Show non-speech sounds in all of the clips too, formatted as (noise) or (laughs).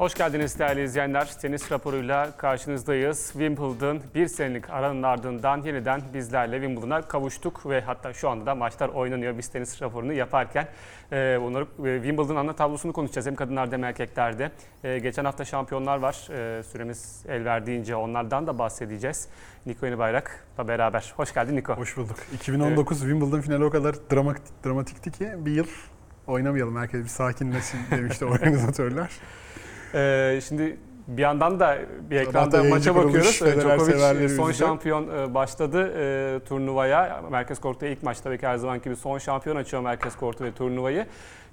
Hoş geldiniz değerli izleyenler. Tenis raporuyla karşınızdayız. Wimbledon bir senelik aranın ardından yeniden bizlerle Wimbledon'a kavuştuk ve hatta şu anda da maçlar oynanıyor. Biz tenis raporunu yaparken e, bunları e, Wimbledon ana tablosunu konuşacağız. Hem kadınlarda hem erkeklerde. E, geçen hafta şampiyonlar var. E, süremiz el verdiğince onlardan da bahsedeceğiz. Niko Yenibayrak'la beraber. Hoş geldin Niko. Hoş bulduk. 2019 Wimbledon finali o kadar dramatik, dramatikti ki bir yıl oynamayalım. Herkes bir sakinleşsin demişti (laughs) organizatörler. Ee, şimdi bir yandan da bir ekranda maça bakıyoruz. Djokovic severleri son şampiyon e, başladı e, turnuvaya. Merkez Kort'ta ilk maç tabii ki her zamanki gibi son şampiyon açıyor Merkez Kort'u ve turnuvayı.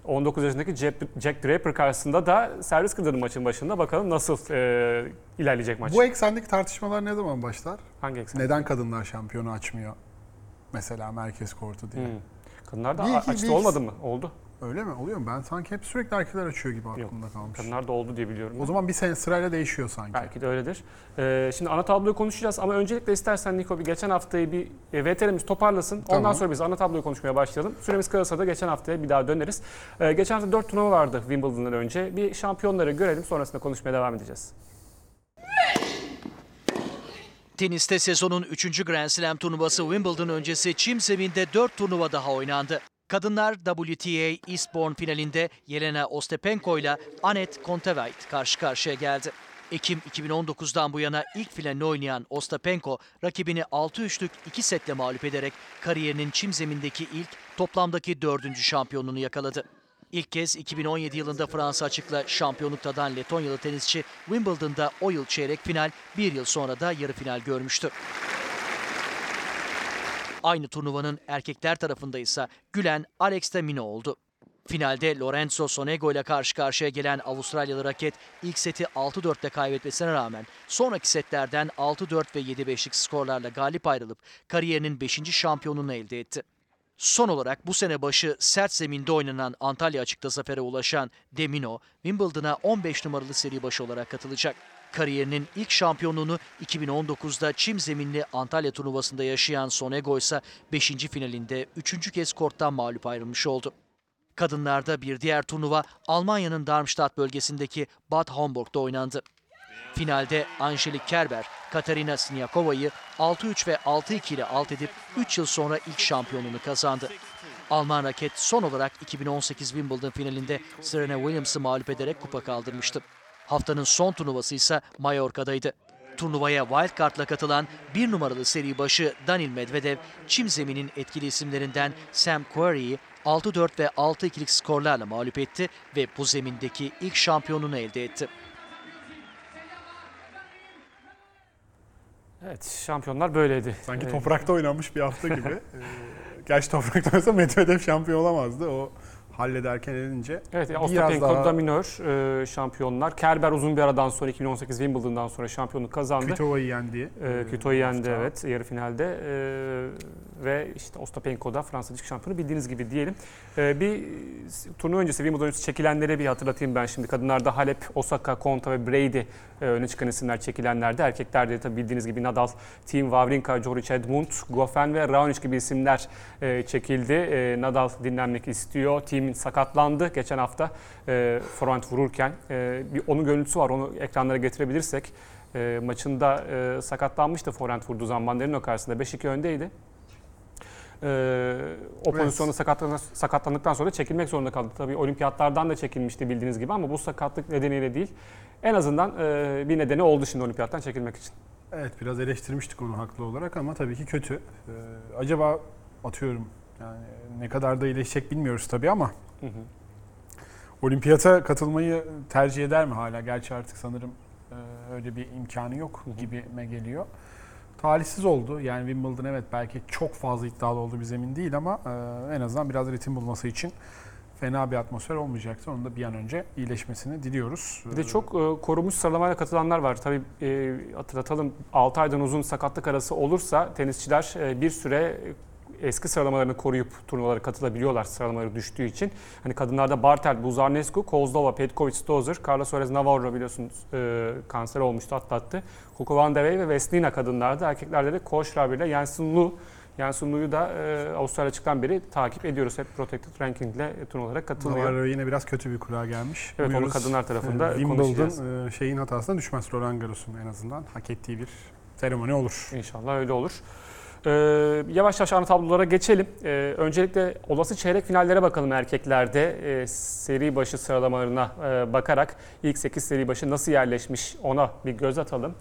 19 yaşındaki Jack, Draper karşısında da servis kırdırdı maçın başında. Bakalım nasıl e, ilerleyecek maç. Bu eksendeki tartışmalar ne zaman başlar? Hangi eksen? Neden kadınlar şampiyonu açmıyor? Mesela merkez kortu diye. Hmm. Kadınlar da Bir açtı bir olmadı mı? Oldu. Öyle mi? Oluyor mu? Ben sanki hep sürekli erkekler açıyor gibi aklımda kalmış. Kadınlar da oldu diye biliyorum. O zaman bir sene sırayla değişiyor sanki. Belki de öyledir. Ee, şimdi ana tabloyu konuşacağız ama öncelikle istersen Niko bir geçen haftayı bir e, VTR'miz toparlasın. Ondan Tamam. sonra biz ana tabloyu konuşmaya başlayalım. Süremiz kalırsa da geçen haftaya bir daha döneriz. Ee, geçen hafta 4 turnuva vardı Wimbledon'dan önce. Bir şampiyonları görelim sonrasında konuşmaya devam edeceğiz. Teniste sezonun 3. Grand Slam turnuvası Wimbledon öncesi çim zeminde 4 turnuva daha oynandı. Kadınlar WTA Eastbourne finalinde Yelena Ostapenko ile Anet Kontaveit karşı karşıya geldi. Ekim 2019'dan bu yana ilk finalini oynayan Ostapenko rakibini 6-3'lük 2 setle mağlup ederek kariyerinin çim zemindeki ilk toplamdaki 4. şampiyonluğunu yakaladı. İlk kez 2017 yılında Fransa açıkla şampiyonluk tadan Letonyalı tenisçi Wimbledon'da o yıl çeyrek final, bir yıl sonra da yarı final görmüştü. Aynı turnuvanın erkekler tarafında ise Gülen Alex de Minaur oldu. Finalde Lorenzo Sonego ile karşı karşıya gelen Avustralyalı raket ilk seti 6-4'te kaybetmesine rağmen sonraki setlerden 6-4 ve 7-5'lik skorlarla galip ayrılıp kariyerinin 5. şampiyonluğunu elde etti. Son olarak bu sene başı sert zeminde oynanan Antalya açıkta zafere ulaşan Demino, Wimbledon'a 15 numaralı seri başı olarak katılacak. Kariyerinin ilk şampiyonluğunu 2019'da çim zeminli Antalya turnuvasında yaşayan Sonego ise 5. finalinde 3. kez korttan mağlup ayrılmış oldu. Kadınlarda bir diğer turnuva Almanya'nın Darmstadt bölgesindeki Bad Homburg'da oynandı. Finalde Angelik Kerber, Katarina Siniakova'yı 6-3 ve 6-2 ile alt edip 3 yıl sonra ilk şampiyonluğunu kazandı. Alman raket son olarak 2018 Wimbledon finalinde Serena Williams'ı mağlup ederek kupa kaldırmıştı. Haftanın son turnuvası ise Mallorca'daydı. Turnuvaya wildcard'la katılan bir numaralı seri başı Daniil Medvedev, çim zeminin etkili isimlerinden Sam Querrey'i 6-4 ve 6-2'lik skorlarla mağlup etti ve bu zemindeki ilk şampiyonluğunu elde etti. Evet şampiyonlar böyleydi. Sanki toprakta oynanmış bir hafta gibi. (laughs) Ee, Gerçi toprakta olsa Medvedev şampiyon olamazdı. O hallederken elince. Evet, Biraz Ostapenko, daha- Dominör e, şampiyonlar. Kerber uzun bir aradan sonra 2018 Wimbledon'dan sonra şampiyonluk kazandı. Kütova'yı yendi. E, Küto'yu yendi hafta. evet yarı finalde E, ve işte Ostapenko da Fransız şampiyonu bildiğiniz gibi diyelim. E, bir turnuva öncesi Wimbledon öncesi çekilenleri bir hatırlatayım ben şimdi. Kadınlarda Halep, Osaka, Konta ve Brady e, öne çıkan isimler çekilenlerde. Erkeklerde tabii bildiğiniz gibi Nadal, Tim Wawrinka, Joric Edmund, Goffin ve Raonic gibi isimler e, çekildi. E, Nadal dinlenmek istiyor. Tim sakatlandı geçen hafta e, forehand vururken. E, bir onun görüntüsü var onu ekranlara getirebilirsek. E, maçında e, sakatlanmıştı forehand vurduğu zaman Mandarino karşısında 5-2 öndeydi. E, o Evet. pozisyonu sakatlan- sakatlandıktan sonra çekilmek zorunda kaldı. Tabii olimpiyatlardan da çekilmişti bildiğiniz gibi ama bu sakatlık nedeniyle değil. En azından e, bir nedeni oldu şimdi olimpiyattan çekilmek için. Evet biraz eleştirmiştik onu haklı olarak ama tabii ki kötü. Ee, acaba atıyorum yani ne kadar da iyileşecek bilmiyoruz tabii ama Hı hı. olimpiyata katılmayı tercih eder mi hala? Gerçi artık sanırım e, öyle bir imkanı yok gibime geliyor. Talihsiz oldu. Yani Wimbledon evet belki çok fazla iddialı olduğu bir zemin değil ama e, en azından biraz ritim bulması için fena bir atmosfer olmayacaktı. Onun da bir an önce iyileşmesini diliyoruz. Bir de çok e, korunmuş sıralamayla katılanlar var. Tabii e, hatırlatalım 6 aydan uzun sakatlık arası olursa tenisçiler e, bir süre eski sıralamalarını koruyup turnuvalara katılabiliyorlar sıralamaları düştüğü için. Hani kadınlarda Bartel, Buzarnescu, Kozlova, Petkovic, Stozer, Carlos Suarez Navarro biliyorsunuz e, kanser olmuştu atlattı. Kuko Van de Wey ve Veslina kadınlarda. Erkeklerde de Koşrabi ile Jensen Lu Yansun Lu'yu da e, Avustralya çıktan beri takip ediyoruz. Hep Protected Ranking ile turnuvalara katılıyor. Navarro yine biraz kötü bir kura gelmiş. Evet onu Umuyoruz, kadınlar tarafında e, konuşacağız. Wimbledon e, şeyin hatasına düşmez Roland Garros'un en azından. Hak ettiği bir seremoni olur. İnşallah öyle olur. Ee, yavaş yavaş ana tablolara geçelim. Ee, öncelikle olası çeyrek finallere bakalım erkeklerde. Ee, seri başı sıralamalarına e, bakarak ilk 8 seri başı nasıl yerleşmiş ona bir göz atalım.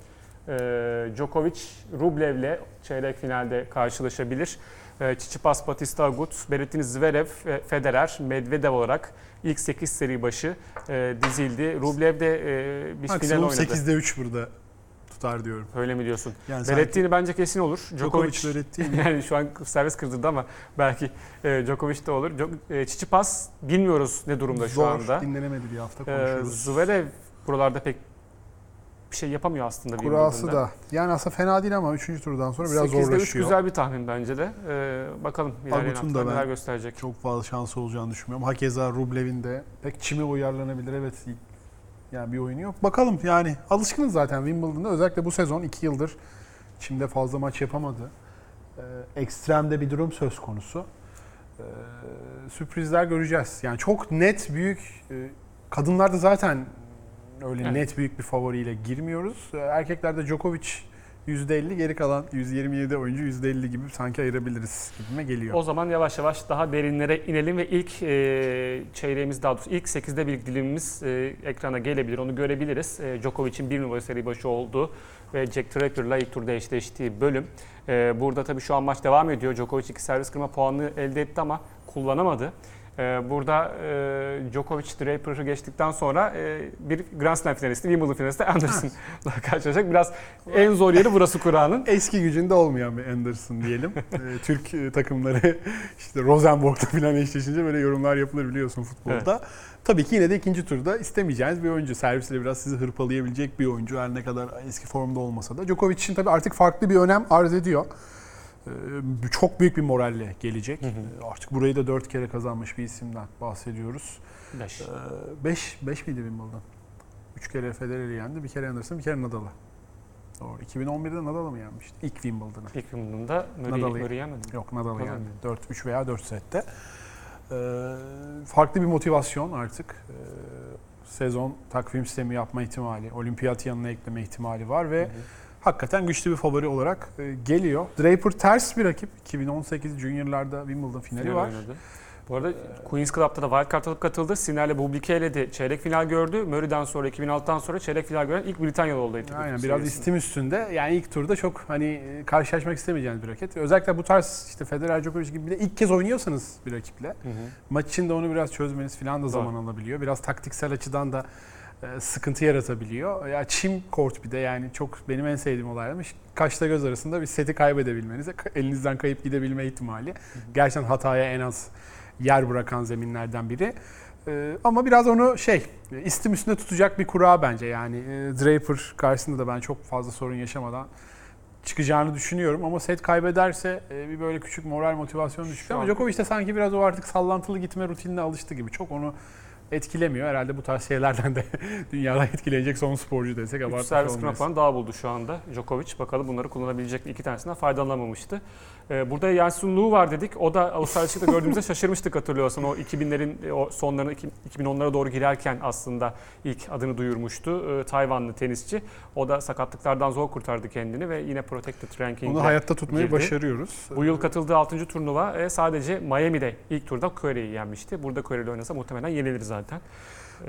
Ee, Djokovic Rublev'le çeyrek finalde karşılaşabilir. Ee, Tsitsipas, Batista Agut, Berrettini Zverev, ve Federer, Medvedev olarak ilk 8 seri başı e, dizildi. Rublev de e, bir final oynadı. 8'de 3 burada tutar diyorum. Öyle mi diyorsun? Yani Berrettini bence kesin olur. Djokovic Djokovic Berrettini (laughs) yani şu an servis kırdırdı ama belki e, Djokovic de olur. E, Tsitsipas bilmiyoruz ne durumda şu zor anda. dinlenemedi bir hafta E, konuşuyoruz. Zverev buralarda pek bir şey yapamıyor aslında. Kurası da. Yani aslında fena değil ama 3. turdan sonra biraz 8'de 3 zorlaşıyor. güzel bir tahmin bence de. E, bakalım ilerleyen da neler gösterecek. Çok fazla şansı olacağını düşünmüyorum. Hakeza Rublev'in de pek çime uyarlanabilir. Evet yani bir oyunu yok. Bakalım yani alışkınız zaten Wimbledon'da. Özellikle bu sezon 2 yıldır çimde fazla maç yapamadı. Ee, ekstremde bir durum söz konusu. Ee, sürprizler göreceğiz. Yani çok net büyük e, kadınlarda zaten öyle Evet. net büyük bir favoriyle girmiyoruz. Ee, Erkeklerde Djokovic %50 geri kalan 127 oyuncu %50 gibi sanki ayırabiliriz gibime geliyor. O zaman yavaş yavaş daha derinlere inelim ve ilk e, çeyreğimiz daha doğrusu ilk 8'de bir dilimimiz e, ekrana gelebilir. Onu görebiliriz. E, Djokovic'in bir numara seri başı olduğu ve Jack Draper'la ilk turda eşleştiği bölüm. E, burada tabii şu an maç devam ediyor. Djokovic iki servis kırma puanını elde etti ama kullanamadı. E, burada e, Djokovic Draper'ı geçtikten sonra e, bir Grand Slam finalisti, Wimbledon finalisti Anderson'la (laughs) (laughs) karşılaşacak. Biraz en zor yeri burası Kur'an'ın. (laughs) eski gücünde olmayan bir Anderson diyelim. Ee, Türk e, takımları işte Rosenborg'da falan eşleşince böyle yorumlar yapılır biliyorsun futbolda. Tabii ki yine de ikinci turda istemeyeceğiniz bir oyuncu. Servisiyle biraz sizi hırpalayabilecek bir oyuncu her ne kadar eski formda olmasa da. Djokovic için tabii artık farklı bir önem arz ediyor. Çok büyük bir moralle gelecek. Hı hı. Artık burayı da dört kere kazanmış bir isimden bahsediyoruz. Beş. 5 5 miydi Wimbledon? 3 kere Federer'i yendi, bir kere Anderson, bir kere Nadal'ı. Doğru. 2011'de Nadal'ı mı yenmişti? İlk Wimbledon'ı. İlk Wimbledon'da Murray'i Murray yemedim. Yok Nadal'ı Nadal yendi. mı? 4 3 veya 4 sette. Ee, farklı bir motivasyon artık. Ee, sezon takvim sistemi yapma ihtimali, olimpiyat yanına ekleme ihtimali var ve Hı hı. Hakikaten güçlü bir favori olarak e, geliyor. Draper ters bir rakip. 2018 Junior'larda Wimbledon finali Final var. oynadı. Bu arada Queen's Club'da da wildcard alıp katıldı. Siner'le Bublik'e de çeyrek final gördü. Murray'den sonra 2006'dan sonra çeyrek final gören ilk Britanyalı oldu. Aynen seviyesinde. biraz istim üstünde. Yani ilk turda çok hani e, karşılaşmak istemeyeceğiniz bir raket. Özellikle bu tarz işte Federer Djokovic gibi bir de ilk kez oynuyorsanız bir rakiple Hı hı. maç içinde onu biraz çözmeniz falan da zaman alabiliyor. Biraz taktiksel açıdan da sıkıntı yaratabiliyor. Ya çim kort bir de yani çok benim en sevdiğim olaylarmış. Kaşla göz arasında bir seti kaybedebilmeniz, ka- elinizden kayıp gidebilme ihtimali. Gerçekten hataya en az yer bırakan zeminlerden biri. E, ama biraz onu şey e, istim üstünde tutacak bir kura bence yani. E, Draper karşısında da ben çok fazla sorun yaşamadan çıkacağını düşünüyorum ama set kaybederse e, bir böyle küçük moral motivasyon düşüyor. Ama Djokovic de sanki biraz o artık sallantılı gitme rutinine alıştı gibi. Çok onu etkilemiyor. Herhalde bu tarz şeylerden de (laughs) dünyada etkilenecek son sporcu desek 3 abartmış servis kırma olmayız. puanı daha buldu şu anda. Djokovic bakalım bunları kullanabilecek mi? İki tanesinden faydalanamamıştı. Ee, burada Yansun Lu var dedik. O da Avustralya açıkta gördüğümüzde (laughs) şaşırmıştık hatırlıyorsan. O 2000'lerin o sonlarına 2010'lara doğru girerken aslında ilk adını duyurmuştu. Ee, Tayvanlı tenisçi. O da sakatlıklardan zor kurtardı kendini ve yine protected ranking'de Onu hayatta tutmayı girdi. başarıyoruz. Bu yıl katıldığı 6. turnuva e, sadece Miami'de ilk turda Curry'i yenmişti. Burada Curry ile oynasa muhtemelen yenilir zaten.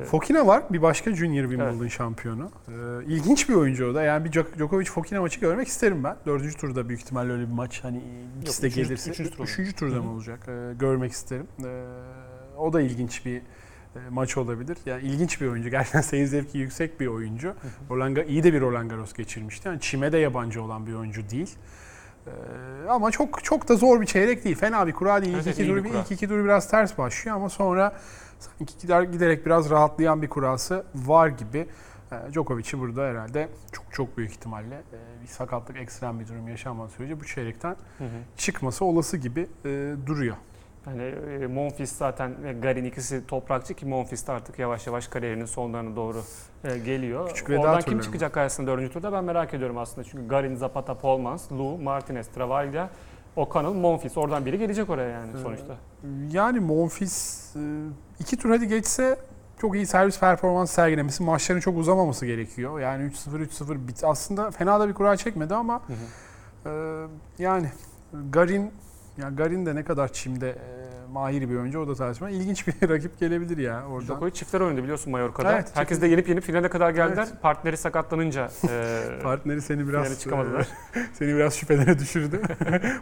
Fokina var bir başka Junior Wimbledon şampiyonu. Ee, ilginç bir oyuncu o da. Yani bir Djok- Djokovic Fokina maçı görmek isterim ben. Dördüncü turda büyük ihtimalle öyle bir maç hani ikisi de üçüncü- gelirse. üçüncü olur. Üçüncü turda Hı hı. mı olacak? Ee, görmek isterim. Ee, o da ilginç bir e, maç olabilir. Yani ilginç bir oyuncu. (laughs) Gerçekten seyir zevki yüksek bir oyuncu. Roland Ga- iyi de bir Roland Garros geçirmişti. Yani çime de yabancı olan bir oyuncu değil. Ee, ama çok çok da zor bir çeyrek değil. Fena bir kura değil. Evet, ilk, iki iyi bir tur, kura. ilk iki tur biraz ters başlıyor ama sonra sanki gider, giderek biraz rahatlayan bir kurası var gibi. Ee, Djokovic'i burada herhalde çok çok büyük ihtimalle e, bir sakatlık, ekstrem bir durum yaşanmadığı sürece bu çeyrekten Hı hı. çıkması olası gibi e, duruyor. Yani e, Monfils zaten ve Garin ikisi toprakçı ki Monfils de artık yavaş yavaş kariyerinin sonlarına doğru e, geliyor. Küçük Oradan kim çıkacak karşısında dördüncü turda ben merak ediyorum aslında. Çünkü Garin, Zapata, Polmans, Lu, Martinez, Travaglia O'Connell, Monfils oradan biri gelecek oraya yani sonuçta. Yani Monfils e, iki tur hadi geçse çok iyi servis performans sergilemesi, maçların çok uzamaması gerekiyor. Yani 3-0 3-0 bit. Aslında fena da bir kura çekmedi ama Hı hı. e, yani Garin yani Garin de ne kadar çimde e, mahir bir oyuncu o da tartışma. İlginç bir (laughs) rakip gelebilir ya oradan. Djokovic çiftler oynadı biliyorsun Mallorca'da. Evet, Herkes de yenip yenip finale kadar geldiler. Evet. Partneri sakatlanınca (laughs) e, Partneri seni biraz çıkamadılar. e, (laughs) seni biraz şüphelere düşürdü.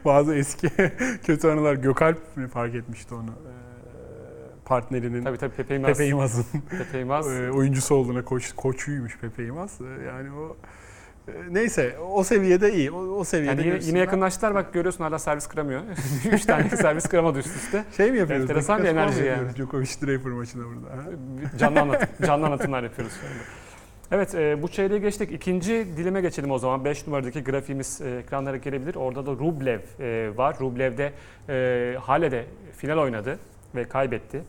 Bazı eski kötü anılar Gökalp fark etmişti onu. E, partnerinin tabii tabii Pepe Yılmaz. Pepe Yılmaz'ın Pepe Yılmaz. e, oyuncusu olduğuna koç, koçuymuş Pepe Yılmaz. E, Yani o neyse o seviyede iyi. O, o seviyede Yani yine, yine yakınlaştılar bak görüyorsun hala servis kıramıyor. (laughs) Üç tane (laughs) servis kıramadı üst üste. Şey mi yapıyoruz? Enteresan bir enerji yani. Djokovic Draper maçında burada. ha? Canlı anlatım, canlı anlatımlar yapıyoruz şu anda. Evet e, bu çeyreği geçtik. İkinci dilime geçelim o zaman. 5 numaradaki grafiğimiz e, ekranlara gelebilir. Orada da Rublev e, var. Rublev de e, Hale'de final oynadı ve kaybetti. E,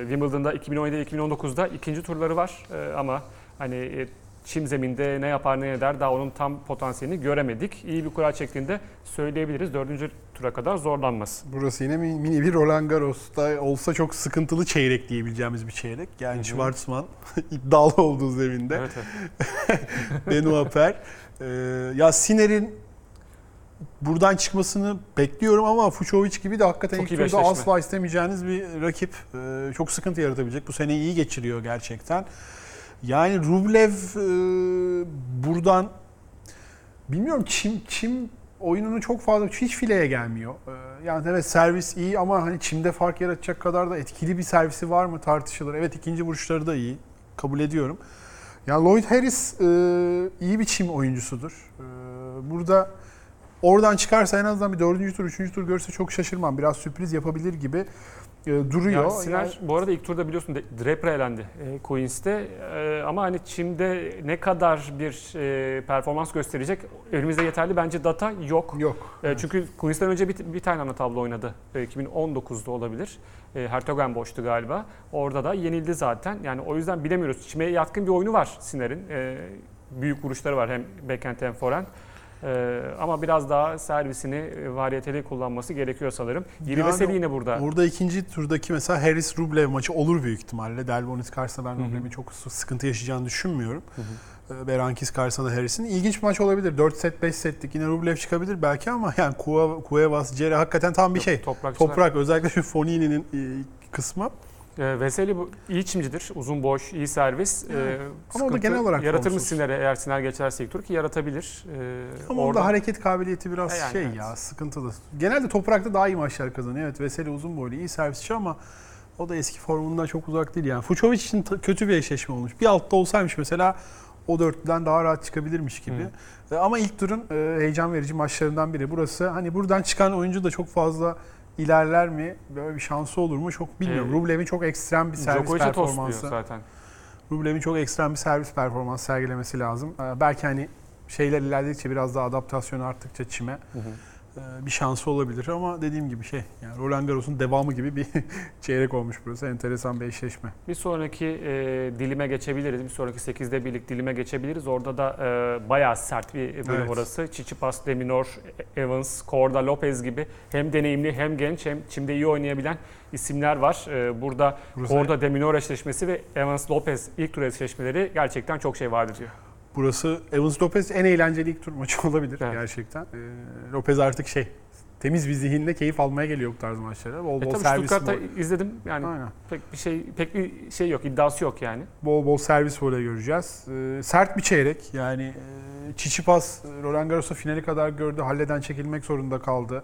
Wimbledon'da 2017-2019'da ikinci turları var E, ama hani e, çim zeminde ne yapar ne eder daha onun tam potansiyelini göremedik. İyi bir kura çektiğinde söyleyebiliriz. Dördüncü tura kadar zorlanmaz. Burası yine mi- mini bir Roland Garros'ta olsa çok sıkıntılı çeyrek diyebileceğimiz bir çeyrek. Yani Hı hı. Schwartzman (laughs) iddialı olduğu zeminde. Evet, evet. (laughs) Benoît Per. Ee, ya Siner'in buradan çıkmasını bekliyorum ama Fucovic gibi de hakikaten Çok ilk turda asla istemeyeceğiniz bir rakip. Ee, çok sıkıntı yaratabilecek. Bu seneyi iyi geçiriyor gerçekten. Yani Rublev e, buradan bilmiyorum çim çim oyununu çok fazla hiç fileye gelmiyor. Ee, yani evet servis iyi ama hani çimde fark yaratacak kadar da etkili bir servisi var mı tartışılır. Evet ikinci vuruşları da iyi. Kabul ediyorum. Ya Lloyd Harris e, iyi bir çim oyuncusudur. E, burada oradan çıkarsa en azından bir dördüncü tur, üçüncü tur görse çok şaşırmam. Biraz sürpriz yapabilir gibi e, duruyor. Yani Sinner Yani- bu arada ilk turda biliyorsun Draper elendi e, Queens'te E, ama hani Çim'de ne kadar bir e, performans gösterecek elimizde yeterli bence data yok. yok. E, çünkü Queens'ten önce bir, bir tane ana tablo oynadı. E, 2019'da olabilir. E, Hertogenbosch'tu galiba. Orada da yenildi zaten. Yani o yüzden bilemiyoruz. Çim'e yatkın bir oyunu var Sinner'in. E, büyük vuruşları var hem backhand hem forehand. E, ama biraz daha servisini e, variyeteli kullanması gerekiyor sanırım. Yiri Yani yine burada. Orada ikinci turdaki mesela Harris Rublev maçı olur büyük ihtimalle. Delbonis karşısında ben. Rublev'in çok sıkıntı yaşayacağını düşünmüyorum. Hı hı. Ee, Berankis karşısında da Harris'in. İlginç bir maç olabilir. 4 set 5 setlik yine Rublev çıkabilir belki ama (laughs) yani Cuevas, Cere hakikaten tam bir şey. Toprakçılar. Toprak özellikle şu Fonini'nin e, kısmı. E, Veseli bu iyi çimcidir. Uzun boş, iyi servis. E, Ama o da sıkıntı genel olarak yaratır mı. Siner'e eğer Siner geçerse ilk tur ki yaratabilir. E, Ama orada- orada hareket kabiliyeti biraz E yani şey evet. ya sıkıntılı. Genelde toprakta daha iyi maçlar kazanıyor. Evet Veseli uzun boylu iyi servisçi ama o da eski formundan çok uzak değil yani. Fucovic için ta- kötü bir eşleşme olmuş. Bir altta olsaymış mesela o dörtlüden daha rahat çıkabilirmiş gibi. E, Ama ilk turun e, heyecan verici maçlarından biri. Burası hani buradan çıkan oyuncu da çok fazla ilerler mi? Böyle bir şansı olur mu? Çok bilmiyorum. E, Rublev'in çok ekstrem bir servis Djokovic'e performansı. zaten. Rublev'in çok ekstrem bir servis performansı sergilemesi lazım. Ee, Belki hani şeyler ilerledikçe biraz daha adaptasyon arttıkça çime e, bir şansı olabilir ama dediğim gibi şey yani Roland Garros'un devamı gibi bir (laughs) çeyrek olmuş burası. Enteresan bir eşleşme. Bir sonraki e, dilime geçebiliriz. Bir sonraki 8'de birlik dilime geçebiliriz. Orada da e, bayağı sert bir bölüm Evet. orası. Tsitsipas, Deminor, Evans, Korda, Lopez gibi hem deneyimli hem genç hem çimde iyi oynayabilen isimler var. E, burada Burası, Korda, Deminor eşleşmesi ve Evans, Lopez ilk tur eşleşmeleri gerçekten çok şey vaat ediyor. Burası Evans Lopez en eğlenceli ilk tur maçı (laughs) olabilir Evet. gerçekten. Ee, Lopez artık şey temiz bir zihinle keyif almaya geliyor bu tarz maçlara. Bol E bol tabii servis Stuttgart'ta izledim. Yani Aynen. pek bir şey pek bir şey yok, iddiası yok yani. bol bol servis voley göreceğiz. Ee, sert bir çeyrek. Yani e, Çiçipas Roland Garros'u finali kadar gördü. Halleden çekilmek zorunda kaldı.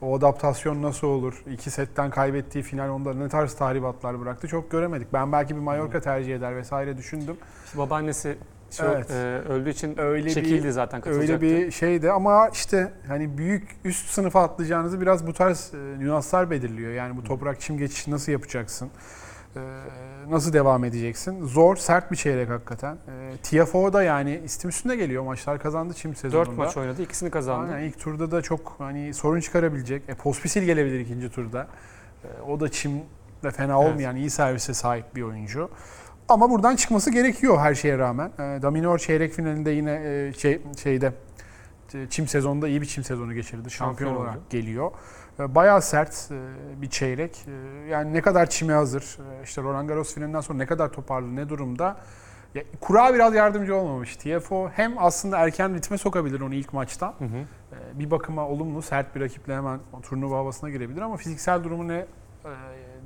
O adaptasyon nasıl olur? İki setten kaybettiği final onda ne tarz tahribatlar bıraktı çok göremedik. Ben belki bir Mallorca tercih eder vesaire düşündüm. Babaannesi şey, Evet. e, öldüğü için Öyle çekildi bir zaten öyle katılacaktı. bir şeydi ama işte hani büyük üst sınıfa atlayacağınızı biraz bu tarz e, nüanslar belirliyor. Yani bu toprak çim geçişi nasıl yapacaksın? E, nasıl devam edeceksin? Zor, sert bir çeyrek hakikaten. E, TFO da yani istim üstünde geliyor. Maçlar kazandı çim sezonunda. 4 maç oynadı, ikisini kazandı. Aynen ilk turda da çok hani sorun çıkarabilecek. E, Pospisil gelebilir ikinci turda. E, o da çimde fena Evet. olmayan iyi servise sahip bir oyuncu. Ama buradan çıkması gerekiyor her şeye rağmen. E, Daminor çeyrek finalinde yine e, şey, şeyde e, çim sezonunda iyi bir çim sezonu geçirdi. Şampiyon, Şampiyon olarak oldu. geliyor. E, Bayağı sert e, bir çeyrek. E, Yani ne kadar çime hazır. e, İşte Roland Garros finalinden sonra ne kadar toparlı, ne durumda. Ya, kura biraz yardımcı olmamış. TFO hem aslında erken ritme sokabilir onu ilk maçtan. Hı hı. Bir bakıma olumlu, sert bir rakiple hemen turnuva havasına girebilir ama fiziksel durumu ne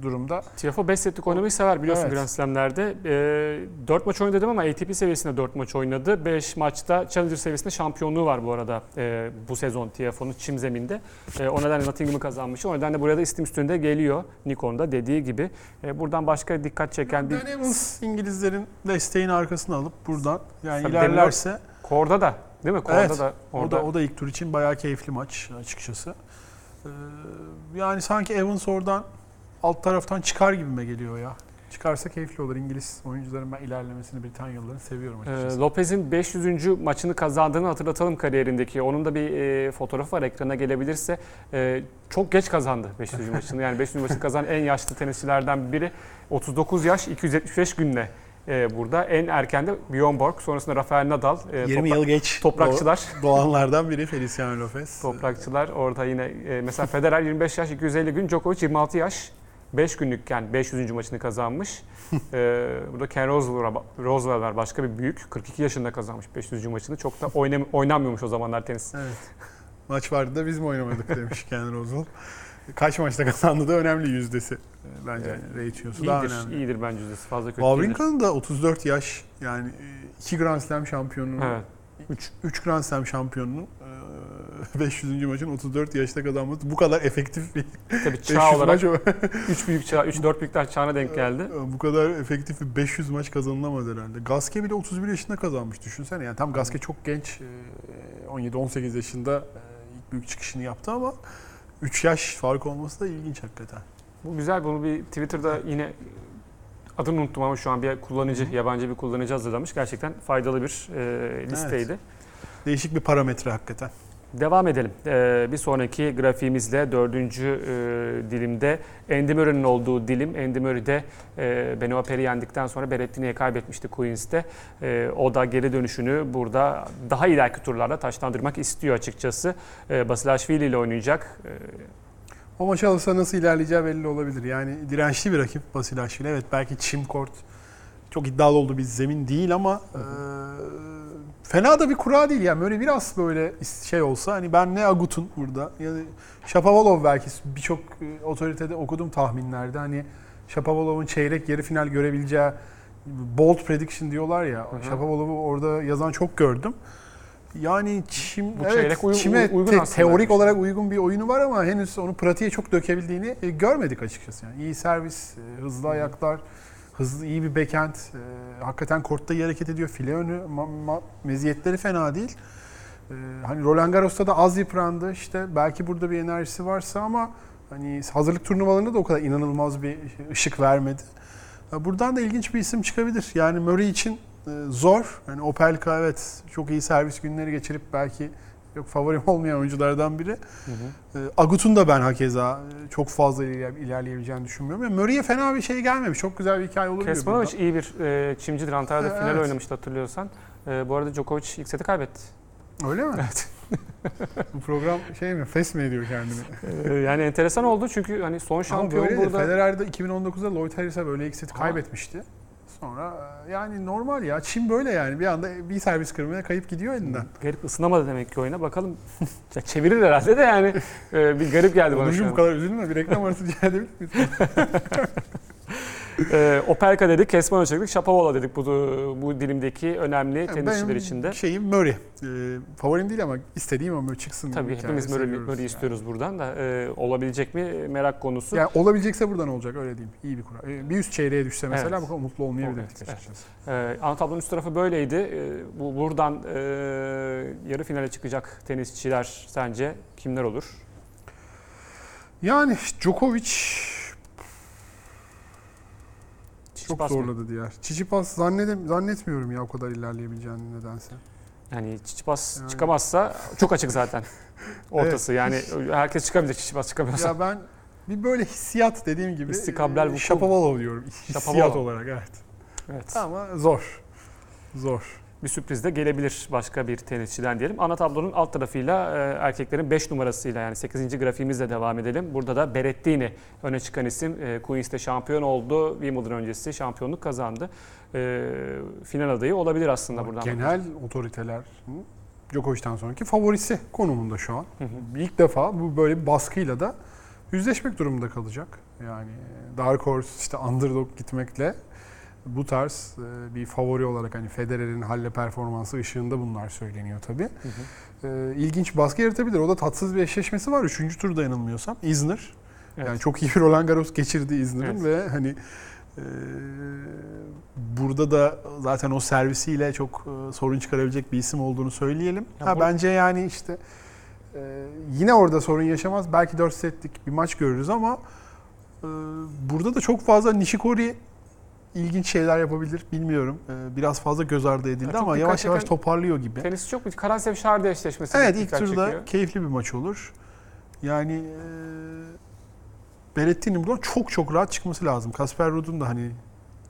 durumda? TFO 5 setlik oynamayı sever biliyorsun Evet. Grand Slam'lerde. E, 4 maç oynadı dedim ama ATP seviyesinde 4 maç oynadı. 5 maçta Challenger seviyesinde şampiyonluğu var bu arada e, bu sezon TFO'nun çim zeminde. E, o nedenle Nottingham'ı kazanmış. O nedenle buraya da istim üstünde geliyor Nikon'un da dediği gibi. E, buradan başka dikkat çeken bir... Evans İngilizlerin desteğin arkasına alıp buradan yani Tabii ilerlerse Korda da değil mi? Korda Evet. da o orada. da o da ilk tur için bayağı keyifli maç açıkçası. Ee, yani sanki Evans oradan alt taraftan çıkar gibime geliyor ya. Çıkarsa keyifli olur. İngiliz oyuncuların ben ilerlemesini Britanyalıların seviyorum Ee, açıkçası. Lopez'in 500. maçını kazandığını hatırlatalım kariyerindeki. Onun da bir e, fotoğrafı var ekrana gelebilirse. E, çok geç kazandı 500. (laughs) maçını. Yani 500. maçını kazanan en yaşlı tenisçilerden biri. 39 yaş 275 günle e, burada. En erken de Bjorn Borg. Sonrasında Rafael Nadal. e, 20 toprak- yıl geç Toprakçılar. doğ- doğanlardan biri Feliciano Lopez. (laughs) Toprakçılar orada yine e, mesela Federer 25 yaş 250 gün, Djokovic 26 yaş 5 günlükken 500. maçını kazanmış. (laughs) e, burada Ken Rosewell var başka bir büyük 42 yaşında kazanmış 500. maçını. Çok da oynam oynanmıyormuş o zamanlar tenis. Evet. Maç vardı da biz mi oynamadık demiş Ken Rosewell. Kaç maçta kazandı da önemli yüzdesi. Ee, Bence Evet. ratiosu daha önemli. iyidir bence yüzdesi fazla kötü. Wawrinka'nın da 34 yaş yani 2 Grand Slam şampiyonluğu, Evet. 3 3 Grand Slam şampiyonluğu e, (laughs) 500. maçın 34 yaşta kazanması bu kadar efektif bir Tabii 500 çağ olarak maç 3 (laughs) büyük çağ, 3 4 büyükler çağına denk geldi. bu kadar efektif bir 500 maç kazanılamaz herhalde. Gaske bile 31 yaşında kazanmış düşünsene. Yani tam Gaske çok genç e, 17-18 yaşında e, ilk büyük çıkışını yaptı ama 3 yaş fark olması da ilginç hakikaten. Bu güzel bunu bir Twitter'da yine adını unuttum ama şu an bir kullanıcı, yabancı bir kullanıcı hazırlamış. Gerçekten faydalı bir e, listeydi. Değişik bir parametre hakikaten. Devam edelim. Ee, bir sonraki grafiğimizle dördüncü e, dilimde Murray'nin olduğu dilim. Andy Murray de e, Benoit Paire yendikten sonra Berrettini'ye kaybetmişti Queens'te. E, o da geri dönüşünü burada daha ileriki turlarda taşlandırmak istiyor açıkçası. E, Basilashvili ile oynayacak. E, O maçı alırsa nasıl ilerleyeceği belli olabilir. Yani dirençli bir rakip Basilashvili. Evet belki çim kort çok iddialı olduğu bir zemin değil ama e, fena da bir kura değil. Yani böyle biraz böyle şey olsa hani ben ne Agut'un burada ya da Shapovalov belki birçok e, otoritede okudum tahminlerde. Hani Shapovalov'un çeyrek yarı final görebileceği bold prediction diyorlar ya. hı. Shapovalov'u orada yazan çok gördüm. Yani çim, Bu evet, uy- çime uy- uygun te- teorik olarak uygun bir oyunu var ama henüz onu pratiğe çok dökebildiğini e, görmedik açıkçası. Yani iyi servis, e, hızlı ayaklar, hızlı iyi bir backhand, e, hakikaten kortta iyi hareket ediyor. File önü ma- ma- meziyetleri fena değil. E, hani Roland Garros'ta da az yıprandı. İşte belki burada bir enerjisi varsa ama hani hazırlık turnuvalarında da o kadar inanılmaz bir ışık vermedi. Ya Buradan da ilginç bir isim çıkabilir. Yani Murray için e, zor. Yani Opelka evet çok iyi servis günleri geçirip belki yok favorim (laughs) olmayan oyunculardan biri. E, Agut'un da ben hakeza e, çok fazla iler- ilerleyebileceğini düşünmüyorum. Yani Murray'e fena bir şey gelmemiş. Çok güzel bir hikaye olur. Kesmanovic iyi bir e, çimcidir. Antalya'da E, final evet. oynamıştı hatırlıyorsan. E, bu arada Djokovic ilk seti kaybetti. Öyle mi? Evet. (laughs) Bu program şey mi? Fes mi ediyor kendini? (laughs) E, yani enteresan oldu çünkü hani son Ama şampiyon böyle burada... Federer'de 2019'da Lloyd Harris'e böyle ilk seti Ama- kaybetmişti. Sonra e, yani normal ya. Çin böyle yani. Bir anda bir servis kırmaya kayıp gidiyor elinden. Garip ısınamadı demek ki oyuna. Bakalım (laughs) ya çevirir herhalde de yani e, bir garip geldi bana şu Onurcuğum bu kadar üzülme. Bir reklam arası rica edebilir miyiz? (laughs) E, Opelka dedik, Kesmanovic dedik, Shapovalov dedik bu, bu dilimdeki önemli tenisçiler Benim içinde. şeyim Murray. Ee, favorim değil ama istediğim ama Murray çıksın. Tabii hepimiz Murray, seviyoruz Murray yani. istiyoruz buradan da e, olabilecek mi merak konusu. Yani olabilecekse buradan olacak öyle diyeyim. İyi bir kura. Ee, Bir üst çeyreğe düşse mesela Evet. bu kadar mutlu olmayabilirdik Evet, açıkçası. Ee, ana tablonun üst tarafı böyleydi. Ee, bu buradan e, yarı finale çıkacak tenisçiler sence kimler olur? Yani Djokovic çok Tsitsipas mı? zorladı diğer. Tsitsipas zannedem zannetmiyorum ya o kadar ilerleyebileceğini nedense. Yani Tsitsipas Yani- çıkamazsa çok açık zaten (laughs) ortası. Yani herkes çıkabilir Tsitsipas çıkamıyorsa. Ya ben bir böyle hissiyat dediğim gibi İstikablal e, vuku. Diyorum. Hissiyat Shapovalov. olarak evet. Evet. Ama zor. Zor. Bir sürpriz de gelebilir başka bir tenisçiden diyelim. Ana tablonun alt tarafıyla e, erkeklerin 5 numarasıyla yani 8. grafiğimizle devam edelim. Burada da Berrettini öne çıkan isim. E, Queens'te şampiyon oldu. Wimbledon öncesi şampiyonluk kazandı. E, final adayı olabilir aslında buradan. Genel otoriteler hı, Djokovic'ten sonraki favorisi konumunda şu an. Hı hı. İlk defa bu böyle bir baskıyla da yüzleşmek durumunda kalacak. Yani Dark Horse işte underdog gitmekle bu tarz e, bir favori olarak hani Federer'in halle performansı ışığında bunlar söyleniyor tabii. Hı hı. E, ilginç baskı yaratabilir. O da tatsız bir eşleşmesi var. Üçüncü turda yanılmıyorsam. Isner. Evet. Yani çok iyi bir Roland Garros geçirdi Isner'ın Evet. ve hani e, burada da zaten o servisiyle çok e, sorun çıkarabilecek bir isim olduğunu söyleyelim. Ya ha bu- bence yani işte e, yine orada sorun yaşamaz. Belki 4 setlik bir maç görürüz ama burada da çok fazla Nishikori ilginç şeyler yapabilir bilmiyorum. E, biraz fazla göz ardı edildi Ya ama yavaş yavaş toparlıyor gibi. Tenis çok Karasev Şardi eşleşmesi. Evet ilk turda çekiyor. keyifli bir maç olur. Yani e, Berrettini'nin buradan çok çok rahat çıkması lazım. Kasper Ruud'un da hani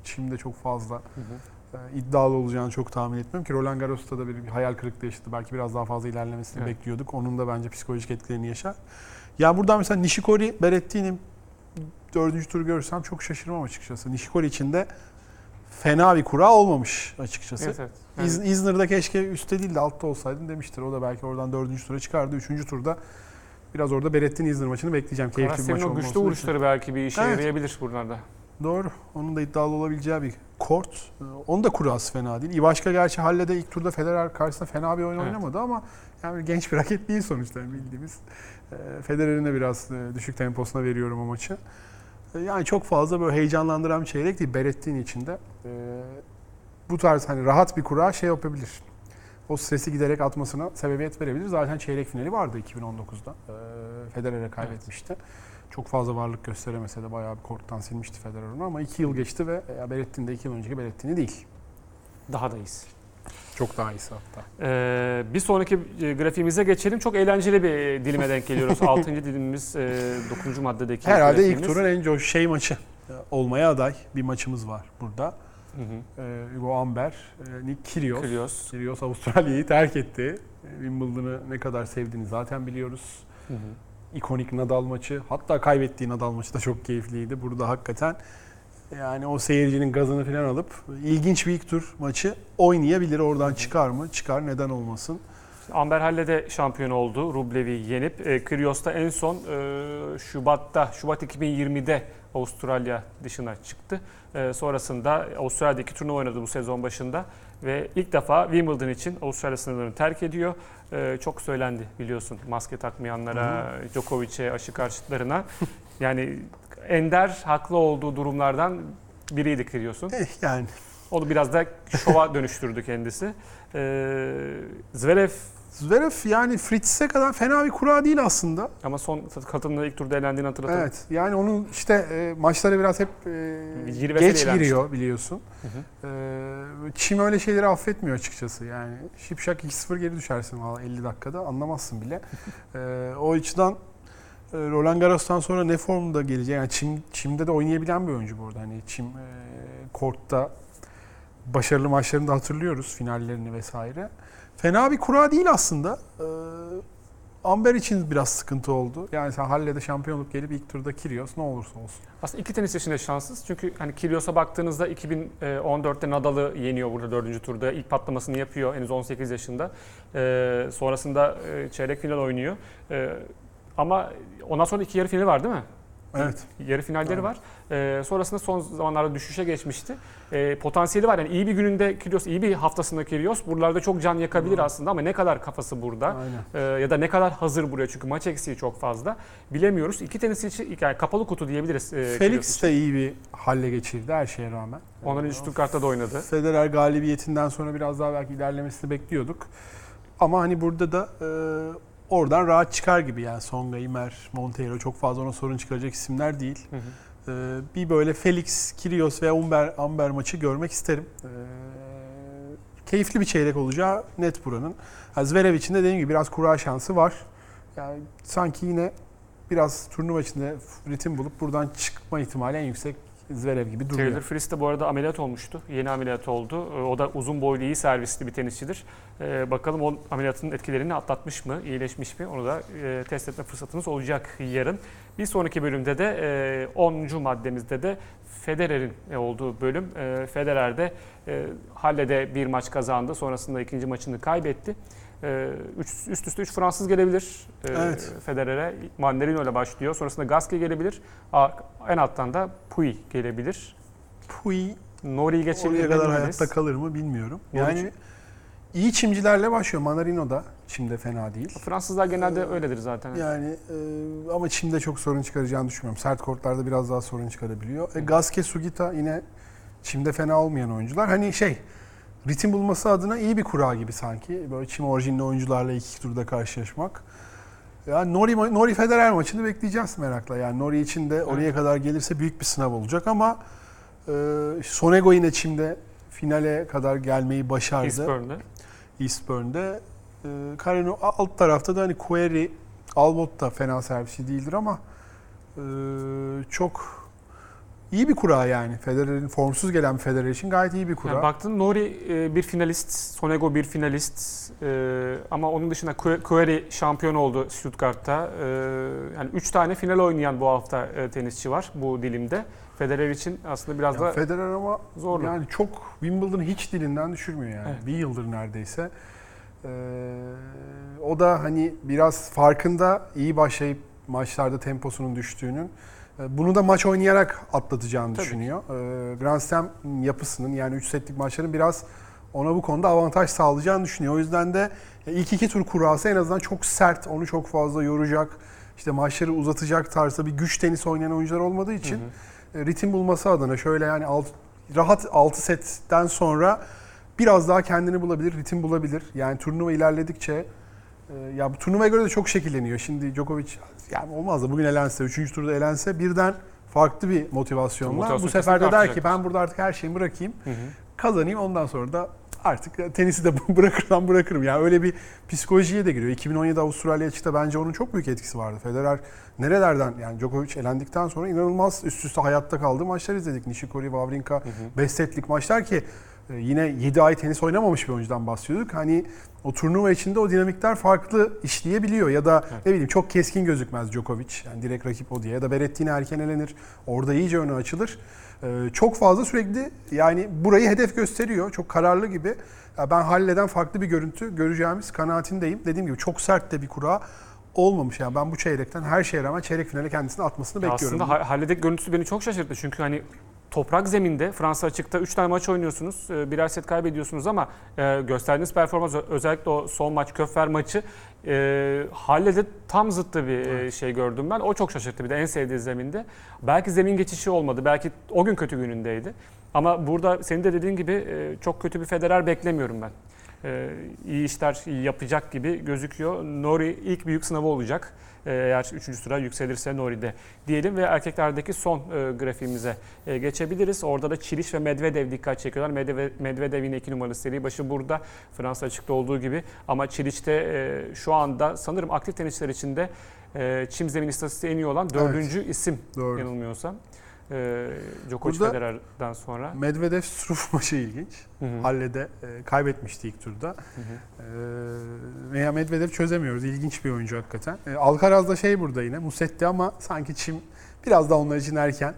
şimdi çok fazla Hı hı. e, iddialı olacağını çok tahmin etmiyorum ki Roland Garros'ta da bir, bir hayal kırıklığı yaşadı. Belki biraz daha fazla ilerlemesini Evet. bekliyorduk. Onun da bence psikolojik etkilerini yaşar. Ya buradan mesela Nishikori, Berrettini dördüncü turu görürsem çok şaşırmam açıkçası. Nishikori için de fena bir kura olmamış açıkçası. Evet, evet. Yani İz, İzner'da keşke üstte değil de altta olsaydın demiştir. O da belki oradan dördüncü tura çıkardı. Üçüncü turda biraz orada Berettin İzner maçını bekleyeceğim. Keyifli bir Karasev'in maç o olması güçlü için. vuruşları belki bir işe Evet. yarayabilir buralarda. Doğru. Onun da iddialı olabileceği bir kort. Ee, Onun da kurası fena değil. Ivaşka gerçi Halle'de ilk turda Federer karşısında fena bir oyun Evet. oynamadı ama yani genç bir raket değil sonuçta bildiğimiz. Ee, Federer'in de biraz e, düşük temposuna veriyorum o maçı. Ee, Yani çok fazla böyle heyecanlandıran bir çeyrek değil Berettin için de. Ee, Bu tarz hani rahat bir kura şey yapabilir. O stresi giderek atmasına sebebiyet verebilir. Zaten çeyrek finali vardı 2019'da. Ee, Federer'e kaybetmişti. Çok fazla varlık gösteremese de bayağı bir korttan silmişti Federer onu ama iki yıl geçti ve ya Berettin de iki yıl önceki Berettin'i değil. Daha da iyisi. Çok daha iyisi hatta. Ee, bir sonraki e, grafiğimize geçelim. Çok eğlenceli bir e, dilime denk geliyoruz. (laughs) Altıncı dilimimiz e, 9. maddedeki Herhalde ilk grafiğimiz. turun en coş şey maçı e, olmaya aday bir maçımız var burada. Hı hı. Ee, Hugo Amber, e, Nick Kyrgios. Kyrgios. Kyrgios Avustralya'yı terk etti. E, Wimbledon'ı ne kadar sevdiğini zaten biliyoruz. Hı hı. ikonik Nadal maçı. Hatta kaybettiği Nadal maçı da çok keyifliydi. Burada hakikaten yani o seyircinin gazını falan alıp ilginç bir ilk tur maçı oynayabilir. Oradan çıkar mı? Çıkar. Neden olmasın? Amber Halle de şampiyon oldu. Rublev'i yenip. E, Kyrgios da en son e, Şubat'ta, Şubat 2020'de Avustralya dışına çıktı. E, sonrasında Avustralya'da iki turnuva oynadı bu sezon başında. Ve ilk defa Wimbledon için Avustralya sınırlarını terk ediyor. E, çok söylendi biliyorsun maske takmayanlara, Djokovic'e, aşı karşıtlarına. (laughs) yani ender haklı olduğu durumlardan biriydi Kyrgios'un. Eh, yani Onu biraz da şova (laughs) dönüştürdü kendisi. E, Zverev Zverev yani Fritz'e kadar fena bir kura değil aslında. Ama son katılımda ilk turda elendiğini hatırlatalım. Evet. Yani onun işte e, maçlara biraz hep e, geç giriyor biliyorsun. Hı hı. E, Çim öyle şeyleri affetmiyor açıkçası. Yani şipşak 2-0 geri düşersin valla 50 dakikada anlamazsın bile. (laughs) e, o açıdan Roland Garros'tan sonra ne formda gelecek? Yani Çim, Çim'de de oynayabilen bir oyuncu bu arada. Hani Çim e, kortta başarılı maçlarını da hatırlıyoruz. Finallerini vesaire. Fena bir kura değil aslında. E, Amber için biraz sıkıntı oldu. Yani sen Halle'de şampiyon olup gelip ilk turda Kyrgios ne olursa olsun. Aslında iki tenis yaşında şanssız. Çünkü hani Kyrgios'a baktığınızda 2014'te Nadal'ı yeniyor burada dördüncü turda. İlk patlamasını yapıyor henüz 18 yaşında. Ee, sonrasında e, çeyrek final oynuyor. Ee, ama ondan sonra iki yarı finali var değil mi? Evet. Yarı finalleri Evet. var. Ee, sonrasında son zamanlarda düşüşe geçmişti. Ee, potansiyeli var. Yani iyi bir gününde Kyrgios, iyi bir haftasında Kyrgios buralarda çok can yakabilir Doğru. aslında ama ne kadar kafası burada? Ee, ya da ne kadar hazır buraya çünkü maç eksiği çok fazla. Bilemiyoruz. İki tenis için yani kapalı kutu diyebiliriz. e, Felix de iyi bir halle geçirdi her şeye rağmen. Ondan önce Stuttgart'ta da oynadı. Federer galibiyetinden sonra biraz daha belki ilerlemesini bekliyorduk. Ama hani burada da e, oradan rahat çıkar gibi yani Songa, Imer, Monteiro çok fazla ona sorun çıkaracak isimler değil. Hı hı. E, bir böyle Felix, Kyrgios ve Umber, Amber maçı görmek isterim. E, keyifli bir çeyrek olacağı net buranın. Ha, Zverev için de dediğim gibi biraz kura şansı var. Yani sanki yine biraz turnuva içinde ritim bulup buradan çıkma ihtimali en yüksek Zverev gibi duruyor. Taylor Fritz de bu arada ameliyat olmuştu. Yeni ameliyat oldu. Ee, O da uzun boylu iyi servisli bir tenisçidir. Ee, bakalım o ameliyatın etkilerini atlatmış mı, iyileşmiş mi? Onu da e, test etme fırsatımız olacak yarın. Bir sonraki bölümde de e, 10. maddemizde de Federer'in olduğu bölüm. E, Federer de e, Halle'de bir maç kazandı. Sonrasında ikinci maçını kaybetti. E, üç, üst üste 3 Fransız gelebilir e, Evet. Federer'e. Mandarino ile başlıyor. Sonrasında Gasquet gelebilir. A- En alttan da Puy gelebilir. Pui Nori'yi geçebilir. oraya kadar hayatta kalır mı bilmiyorum. Nori- Yani iyi çimcilerle başlıyor. Manarino da çimde fena değil. Fransızlar genelde öyledir zaten. Yani e, ama çimde çok sorun çıkaracağını düşünmüyorum. Sert kortlarda biraz daha sorun çıkarabiliyor. E, Gasquet, Sugita yine çimde fena olmayan oyuncular. Hani şey ritim bulması adına iyi bir kura gibi sanki. Böyle çim orijinli oyuncularla iki turda karşılaşmak. Yani Nori, Nori Federer maçını bekleyeceğiz merakla. Yani Nori için de oraya kadar gelirse büyük bir sınav olacak ama e, Sonego yine çimde finale kadar gelmeyi başardı. Eastbourne'de. Eastbourne'de. E, Carreno alt tarafta da hani Query, Albot da fena servisi değildir ama e, çok iyi bir kura yani. Federer'in formsuz gelen bir Federer için gayet iyi bir kura. Yani baktın Nori e, bir finalist, Sonego bir finalist e, ama onun dışında Que- Query şampiyon oldu Stuttgart'ta. E, yani 3 tane final oynayan bu hafta e, tenisçi var bu dilimde. Federer için aslında biraz Ya da Federer ama zorlu. yani çok Wimbledon'ı hiç dilinden düşürmüyor yani. Evet. Bir yıldır neredeyse. Ee, o da hani biraz farkında iyi başlayıp maçlarda temposunun düştüğünün. Ee, Bunu da maç oynayarak atlatacağını Tabii düşünüyor. Ee, Grand Slam yapısının yani 3 setlik maçların biraz ona bu konuda avantaj sağlayacağını düşünüyor. O yüzden de ilk iki tur kurası en azından çok sert, onu çok fazla yoracak, işte maçları uzatacak tarzda bir güç tenis oynayan oyuncular olmadığı için Hı hı. e, ritim bulması adına şöyle yani alt, rahat 6 setten sonra biraz daha kendini bulabilir, ritim bulabilir. Yani turnuva ilerledikçe e, ya bu turnuvaya göre de çok şekilleniyor. Şimdi Djokovic yani olmaz da bugün elense, 3. turda elense birden farklı bir motivasyonla Motivasyon bu sefer de der ki ben burada artık her şeyimi bırakayım, Hı hı. kazanayım ondan sonra da artık tenisi de (laughs) bırakırsam bırakırım. Yani öyle bir psikolojiye de giriyor. 2017 Avustralya açıkta bence onun çok büyük etkisi vardı. Federer nerelerden yani Djokovic elendikten sonra inanılmaz üst üste hayatta kaldığı maçlar izledik. Nishikori, Wawrinka, 5 setlik maçlar ki yine 7 ay tenis oynamamış bir oyuncudan bahsediyorduk. Hani o turnuva içinde o dinamikler farklı işleyebiliyor ya da Evet. ne bileyim çok keskin gözükmez Djokovic. Yani direkt rakip o diye ya da Berrettini erken elenir. Orada iyice önü açılır. Ee, çok fazla sürekli yani burayı hedef gösteriyor. Çok kararlı gibi. Ya ben Halle'den farklı bir görüntü göreceğimiz kanaatindeyim. Dediğim gibi çok sert de bir kura olmamış. Yani ben bu çeyrekten her şeye rağmen çeyrek finale kendisini atmasını Ya bekliyorum. Aslında Ha- Halle'deki görüntüsü beni çok şaşırttı. Çünkü hani toprak zeminde Fransa açıkta 3 tane maç oynuyorsunuz. e, Birer set kaybediyorsunuz ama e, gösterdiğiniz performans özellikle o son maç Köffer maçı e, Halle'de tam zıttı bir e, şey gördüm ben. O çok şaşırttı bir de en sevdiği zeminde. Belki zemin geçişi olmadı. Belki o gün kötü günündeydi. Ama burada senin de dediğin gibi e, çok kötü bir Federer beklemiyorum ben. E, iyi işler yapacak gibi gözüküyor. Nori ilk büyük sınavı olacak. E, Eğer 3. sıra yükselirse Nori'de diyelim ve erkeklerdeki son e, grafiğimize e, geçebiliriz. Orada da Çiliş ve Medvedev dikkat çekiyorlar. Medvedev, Medvedev yine 2 numaralı seri başı burada. Fransa açıkta olduğu gibi ama Çiliç'te e, şu anda sanırım aktif tenisçiler içinde çim zemin istatistiği en iyi olan dördüncü isim Doğru. yanılmıyorsam. E, Djokovic Burada- Federer'den sonra. Medvedev Struff (laughs) maçı ilginç. Hı hı. Halle'de e, kaybetmişti ilk turda. Hı hı. E, veya Medvedev çözemiyoruz. İlginç bir oyuncu hakikaten. E, Alcaraz da şey burada yine Musetti ama sanki çim biraz da onlar için erken.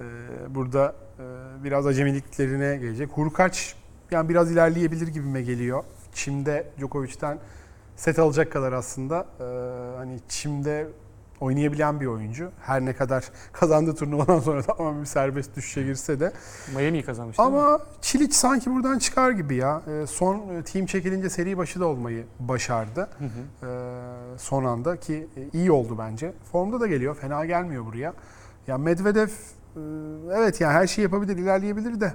E, burada e, biraz acemiliklerine gelecek. Hurkaç yani biraz ilerleyebilir gibime geliyor. Çim'de Djokovic'ten set alacak kadar aslında e, hani Çim'de oynayabilen bir oyuncu. Her ne kadar (laughs) kazandığı turnuvadan sonra (laughs) tamamen bir serbest düşüşe girse de. Miami'yi kazanmış? Ama Çiliç sanki buradan çıkar gibi ya. E, son e, team çekilince seri başı da olmayı başardı. Hı hı. E, son anda ki e, iyi oldu bence. Formda da geliyor. Fena gelmiyor buraya. Ya Medvedev e, evet yani her şeyi yapabilir, ilerleyebilir de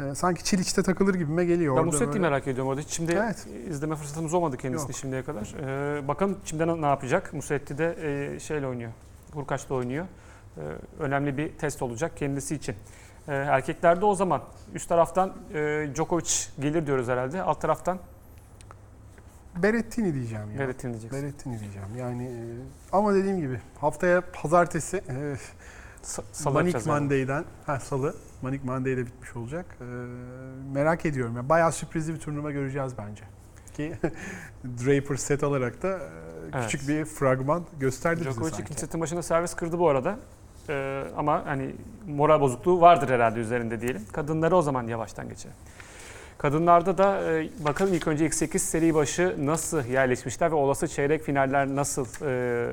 e, sanki Çiliç'te takılır gibime geliyor. Ben böyle- merak ediyorum orada. Hiç Şimdi Evet. izleme fırsatımız olmadı kendisini Yok. şimdiye kadar. Ee, bakalım şimdi ne, yapacak? Musetti de e, şeyle oynuyor. Hurkaç'la oynuyor. Ee, önemli bir test olacak kendisi için. Ee, erkeklerde o zaman üst taraftan e, Djokovic gelir diyoruz herhalde. Alt taraftan Berrettini diyeceğim ya. Berrettini diyeceksin. Berrettini diyeceğim. Yani e, ama dediğim gibi haftaya pazartesi e, Sa- Salı Manic yapacağız yani. Monday'den, ha salı, Manic Monday'de bitmiş olacak. Ee, merak ediyorum. ya bayağı sürprizli bir turnuva göreceğiz bence. Ki (laughs) Draper set alarak da e, Evet. küçük bir fragman gösterdi bize Djokovic sanki. ikinci setin başında servis kırdı bu arada. Ee, ama hani moral bozukluğu vardır herhalde üzerinde diyelim. Kadınları o zaman yavaştan geçelim. Kadınlarda da e, bakalım ilk önce X8 seri başı nasıl yerleşmişler ve olası çeyrek finaller nasıl e,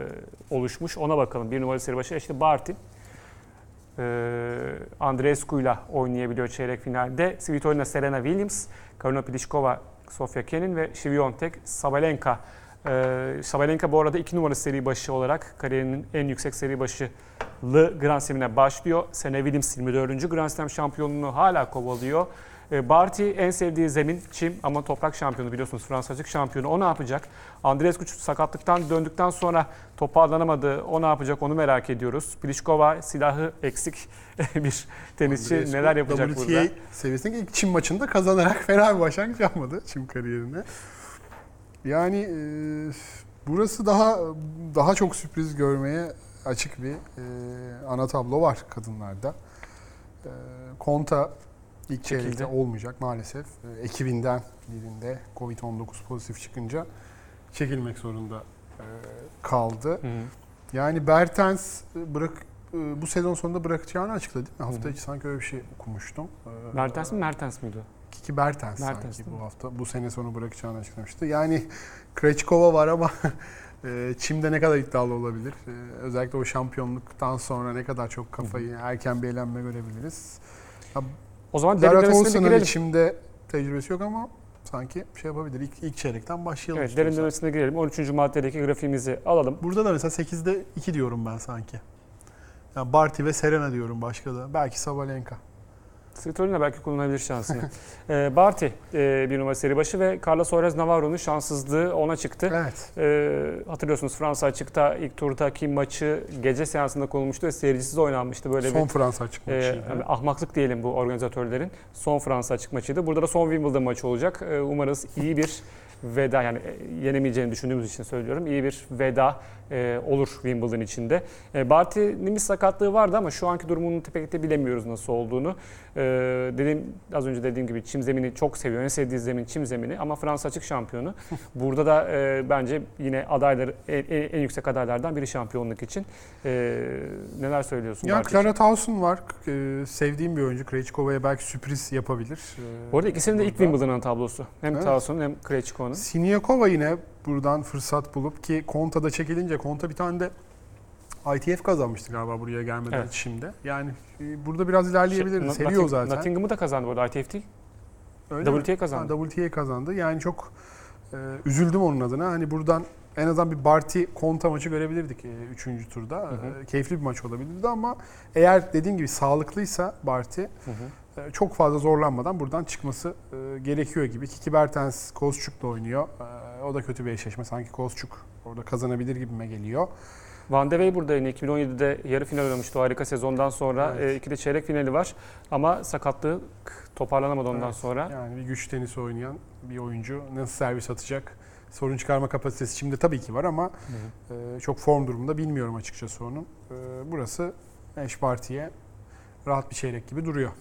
oluşmuş ona bakalım. Bir numaralı seri başı işte Barty. E, Andreescu'yla oynayabiliyor çeyrek finalde. Svitolina Serena Williams, Karolina Pliskova, Sofia Kenin ve Swiatek Sabalenka. E, Sabalenka bu arada iki numaralı seri başı olarak kariyerinin en yüksek seri başılı Grand Slam'ine başlıyor. Serena Williams 24. Grand Slam şampiyonluğunu hala kovalıyor. E, Barty en sevdiği zemin çim ama toprak şampiyonu biliyorsunuz Fransa açık şampiyonu. O ne yapacak? Andreescu sakatlıktan döndükten sonra toparlanamadı. O ne yapacak onu merak ediyoruz. Pliskova silahı eksik (laughs) bir tenisçi Andreescu, neler yapacak WTA burada? seviyesindeki ilk Çin maçında kazanarak fena bir başlangıç yapmadı Çin kariyerine. Yani e, burası daha daha çok sürpriz görmeye açık bir e, ana tablo var kadınlarda. E, Konta ilk çeyrekte olmayacak maalesef. E, ekibinden birinde Covid-19 pozitif çıkınca çekilmek zorunda e, kaldı. Hı hı. Yani Bertens bırak e, bu sezon sonunda bırakacağını açıkladı değil mi? Hafta içi sanki öyle bir şey okumuştum. Ee, Mertens mi Mertens miydi? Kiki Bertens, Mertens, sanki bu hafta bu sene sonu bırakacağını açıklamıştı. Yani Krejcikova var ama (laughs) e, Çim'de ne kadar iddialı olabilir? E, Özellikle o şampiyonluktan sonra ne kadar çok kafayı erken bir eğlenme görebiliriz. O zaman Zara derinlemesine bir girelim. Çim'de tecrübesi yok ama sanki bir şey yapabilir. İlk, ilk çeyrekten başlayalım. Evet istiyorsan. derinlemesine girelim. 13. maddedeki grafiğimizi alalım. Burada da mesela 8'de 2 diyorum ben sanki. Yani Barty ve Serena diyorum başka da. Belki Sabalenka. Svitolina belki kullanabilir şansını. (laughs) ee, Barty e, bir numara seri başı ve Carlos Suarez Navarro'nun şanssızlığı ona çıktı. Evet. Ee, hatırlıyorsunuz Fransa açıkta ilk turdaki maçı gece seansında konulmuştu ve seyircisiz oynanmıştı. Böyle Son bir Fransa açık e, maçıydı. hani ahmaklık diyelim bu organizatörlerin. Son Fransa açık maçıydı. Burada da son Wimbledon maçı olacak. Ee, umarız iyi bir veda yani e, yenemeyeceğini düşündüğümüz için söylüyorum. İyi bir veda e, olur Wimbledon içinde. E, Barty'nin bir sakatlığı vardı ama şu anki durumunu pek de bilemiyoruz nasıl olduğunu. E, dediğim az önce dediğim gibi çim zemini çok seviyor. En sevdiği zemin çim zemini ama Fransa açık şampiyonu. (laughs) Burada da e, bence yine adaylar en, en- en yüksek adaylardan biri şampiyonluk için. E, neler söylüyorsun Ya? Clara Towson var. Ee, sevdiğim bir oyuncu. Krejcikova'ya belki sürpriz yapabilir. Ee, Bu arada ikisinin de ilk. Wimbledon'ın tablosu. Hem Evet. Towson'un hem Krejcikova'nın. Siniakova yine buradan fırsat bulup ki Konta'da çekilince Konta bir tane de ITF kazanmıştı galiba buraya gelmeden Evet. şimdi. Yani e, burada biraz ilerleyebilir. Şey, Seviyor zaten. Nottingham'ı da kazandı bu arada ITF değil. Öyle mi? WTA kazandı. Ha, WTA kazandı. Yani çok e, üzüldüm onun adına. Hani buradan en azından bir Barty Konta maçı görebilirdik 3. turda. Hı hı. E, keyifli bir maç olabilirdi ama eğer dediğin gibi sağlıklıysa Barty Hı hı. e, çok fazla zorlanmadan buradan çıkması e, gerekiyor gibi. Kiki Bertens Kozçuk'la oynuyor. E, o da kötü bir eşleşme. Sanki Kozçuk orada kazanabilir gibime geliyor. Van de Wey burada yine 2017'de yarı final oynamıştı o harika sezondan sonra. Evet. E, iki de çeyrek finali var ama sakatlığı toparlanamadı ondan Evet. sonra. Yani bir güç tenisi oynayan bir oyuncu nasıl servis atacak? Sorun çıkarma kapasitesi şimdi tabii ki var ama Hı hı. e, çok form durumunda bilmiyorum açıkçası onun. E, burası eş partiye rahat bir çeyrek gibi duruyor.